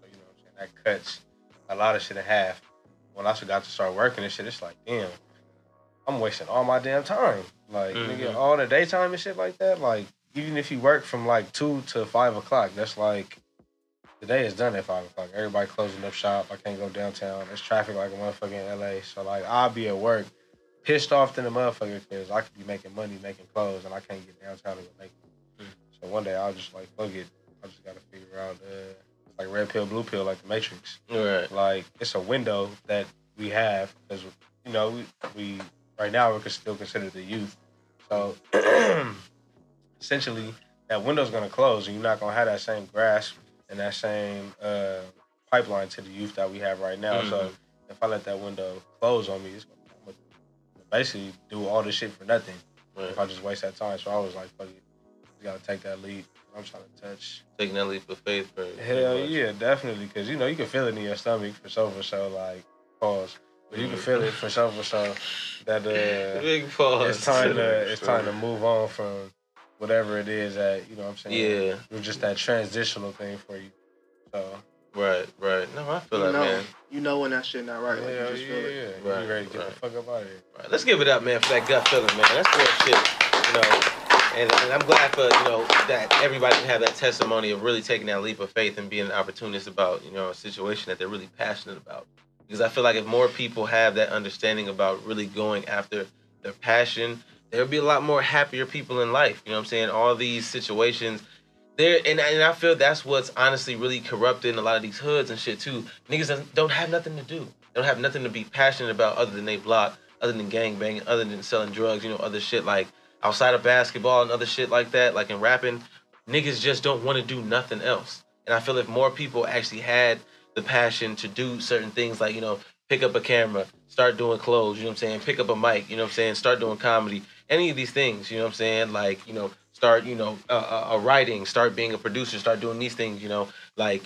So you know, what I'm saying that cuts a lot of shit in half. When I got to start working and shit, it's like, damn, I'm wasting all my damn time. Like, Mhm. nigga, all the daytime and shit like that. Like, even if you work from like two to five o'clock, that's like the day is done at five o'clock. Everybody closing up shop. I can't go downtown. There's traffic like a motherfucker in LA. So like, I'll be at work pissed off than a motherfucker because I could be making money making clothes and I can't get downtown to go make it. So one day I'll just like fuck it. I just gotta figure out uh like red pill, blue pill, like the Matrix. Right. Like it's a window that we have because you know we, we right now we're still considered the youth. So essentially that window's gonna close and you're not gonna have that same grasp and that same uh, pipeline to the youth that we have right now. So Mhm. if I let that window close on me, it's gonna basically do all this shit for nothing Right. if I just waste that time. So I was like, fuck it, you gotta take that leap. I'm trying to touch. Taking that leap of faith for Hell yeah, definitely, because you know you can feel it in your stomach for sure for sure. Like pause, but you can feel it for sure for sure that uh, Big pause. it's time to it's time to move on from whatever it is that you know what I'm saying. Yeah. it was just that transitional thing for you. So Right, right. No, I feel You that, know, man. you know when that shit not right. Like you just yeah, feel it. yeah. Right, you ready to get right. the fuck up out of here? Right, let's give it up, man, for that gut feeling, man. That's real shit, you know. And, and I'm glad for you know that everybody can have that testimony of really taking that leap of faith and being an opportunist about you know a situation that they're really passionate about. Because I feel like if more people have that understanding about really going after their passion, there'll be a lot more happier people in life. You know what I'm saying? All these situations. There and, and I feel that's what's honestly really corrupting a lot of these hoods and shit too. Niggas don't have nothing to do. They don't have nothing to be passionate about other than they block, other than gang banging, other than selling drugs, you know, other shit like outside of basketball and other shit like that, like in rapping, niggas just don't want to do nothing else. And I feel if more people actually had the passion to do certain things like, you know, pick up a camera, start doing clothes, you know what I'm saying, pick up a mic, you know what I'm saying, start doing comedy any of these things. You know what I'm saying? Like you know, start you know, uh, uh, uh, writing, start being a producer, start doing these things. You know, like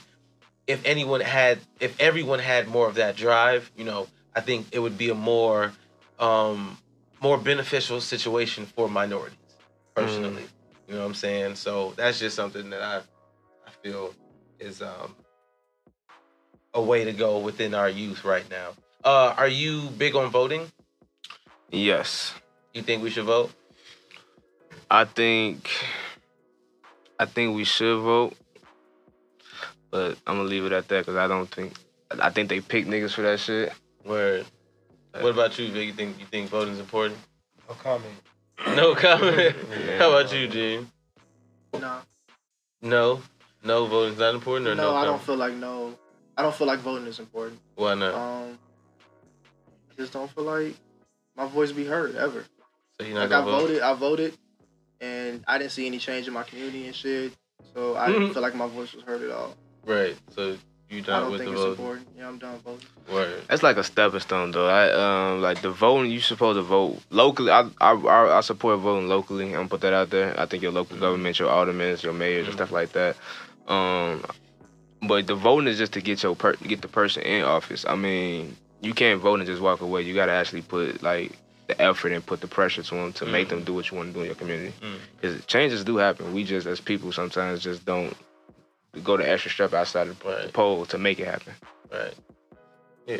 if anyone had, if everyone had more of that drive, you know, I think it would be a more, um, more beneficial situation for minorities, personally. You know what I'm saying? So that's just something that I, I feel is um, a way to go within our youth right now. Uh, are you big on voting? Yes. You think we should vote? I think I think we should vote, but I'm gonna leave it at that because I don't think I think they pick niggas for that shit. Word. What about you, Vic? You think you think voting's important? No comment. No comment. Yeah. How about you, Gene? No. No, no voting's not important, or no? No, I don't feel like no. I don't feel like voting is important. Why not? Um, I just don't feel like my voice be heard ever. So you're not Like I vote? voted, I voted, and I didn't see any change in my community and shit. So I didn't Mhm. feel like my voice was heard at all. Right. So you done I done don't with think the it's vote? important. Yeah, I'm done voting. Word. That's like a stepping stone, though. I um like the voting. You supposed to vote locally. I I I, I support voting locally. I'm gonna put that out there. I think your local government, your aldermen, your mayors, and stuff like that. Um, but the voting is just to get your per- get the person in office. I mean, you can't vote and just walk away. You gotta actually put like the effort and put the pressure to them to make Mhm. them do what you want to do in your community. Mm. Because changes do happen. We just as people sometimes just don't go the extra step outside of the pole to make it happen. Right. Yeah.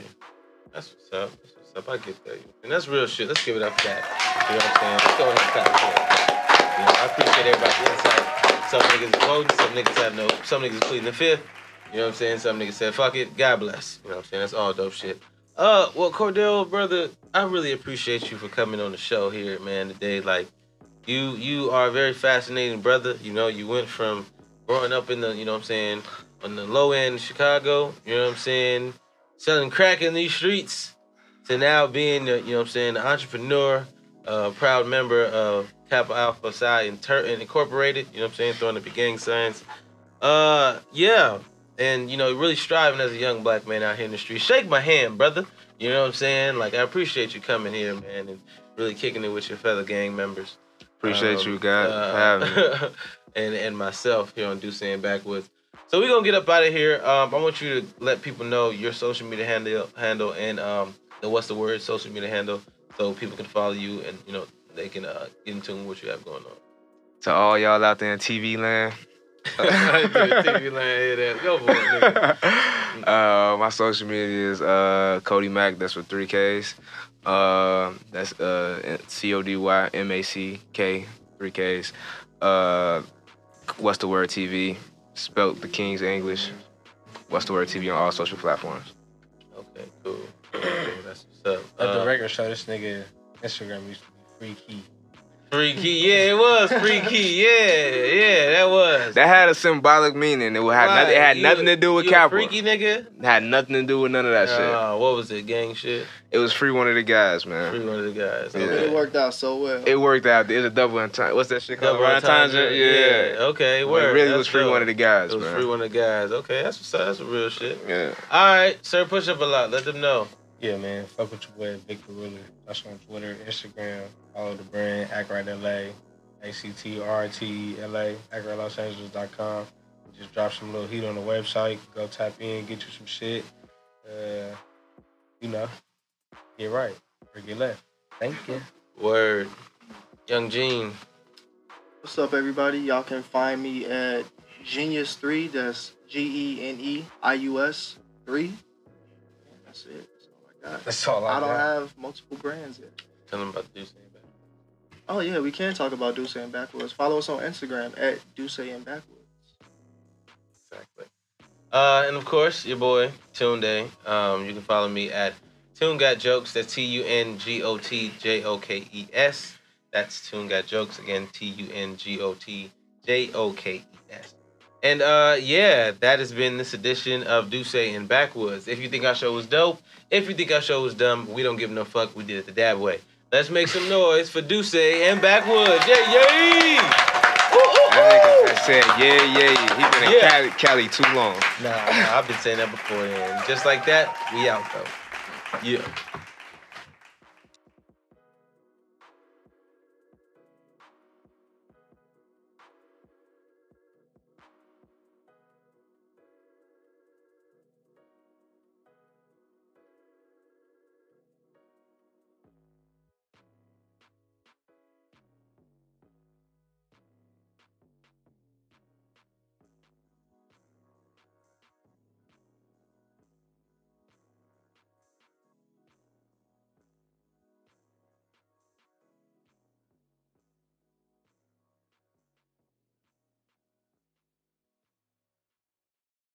That's what's up. That's what's up. I get that. And that's real shit. Let's give it up for that. You know what I'm saying? Let's go ahead and clap for it. You know, I appreciate everybody's insight. Some niggas voting, some niggas have no, some niggas pleading the fifth. You know what I'm saying? Some niggas said, fuck it, God bless. You know what I'm saying? That's all dope shit. Uh, well, Cordell, brother, I really appreciate you for coming on the show here, man, today. Like, you you are a very fascinating brother. You know, you went from growing up in the, you know what I'm saying, on the low end of Chicago, you know what I'm saying, selling crack in these streets, to now being, the, you know what I'm saying, an entrepreneur, uh, proud member of Kappa Alpha Psi Inter- Incorporated, you know what I'm saying, throwing the your gang signs. Uh, yeah, and you know, really striving as a young black man out here in the street. Shake my hand, brother. You know what I'm saying? Like, I appreciate you coming here, man, and really kicking it with your fellow gang members. Appreciate Um, you guys uh, having me. and and myself here on Deuce and Backwoods. So we're gonna get up out of here. Um, I want you to let people know your social media handle handle and um the what's the word social media handle so people can follow you and you know they can uh, get in tune with what you have going on. To all y'all out there in TV land. TV land, Go for it, nigga. uh, my social media is uh, Cody Mack. That's with three Ks. Uh, that's uh, C O D Y M A C K, three Ks. Uh, What's the word TV? Spelt the King's English. What's the word TV on all social platforms. Okay, cool. cool. That's what's up. At the Uh, record show, this nigga Instagram used to be free key. Free key, yeah, it was free key, yeah, yeah, that was. That had a symbolic meaning. It would have nothing, it had You- nothing to do with you a Kappa. Freaky nigga. It had nothing to do with none of that shit. Uh, what was it? Gang shit. It was free one of the guys, man. Free one of the guys. Yeah. Okay. It worked out so well. It worked out. It's a double entendre. What's that shit called? Double entendre? entendre, Yeah. Okay. Well, Word. it really That's was free dope. one of the guys, It was man. free one of the guys. Okay, that's what's up. That's a real shit. Yeah. All right, sir. Push up a lot. Let them know. Yeah, man. Fuck with your boy Victor Ruler. That's on Twitter, Instagram. Follow the brand, Act Right LA, A C T R T L A, ActRightLosAngeles.com. Just drop some little heat on the website. Go tap in, get you some shit. Uh, you know, get right or get left. Thank you. Word. Young Gene. What's up, everybody? Y'all can find me at Genius Three. That's G E N E I U S Three. That's it. That's all I got. That's all I, I don't got. have multiple brands yet. Tell them about Deuce and Back. Oh yeah, we can talk about Deuce and Backwoods. Follow us on Instagram at Deuce and Backwoods. Exactly. Uh, and of course, your boy Tunde. Um, you can follow me at Tune Got Jokes. That's T U N G O T J O K E S. That's Tune Got Jokes again. T U N G O T J O K E S. And uh, yeah, that has been this edition of Deuce and Backwoods. If you think our show was dope, if you think our show was dumb, we don't give no fuck. We did it the dab way. Let's make some noise for Deuce and Backwoods. Yeah, yeah. Ooh, ooh, That nigga that said, yeah, yeah, He been in Yeah. Cali, Cali too long. Nah, nah, I've been saying that before. And just like that, we out though. Yeah.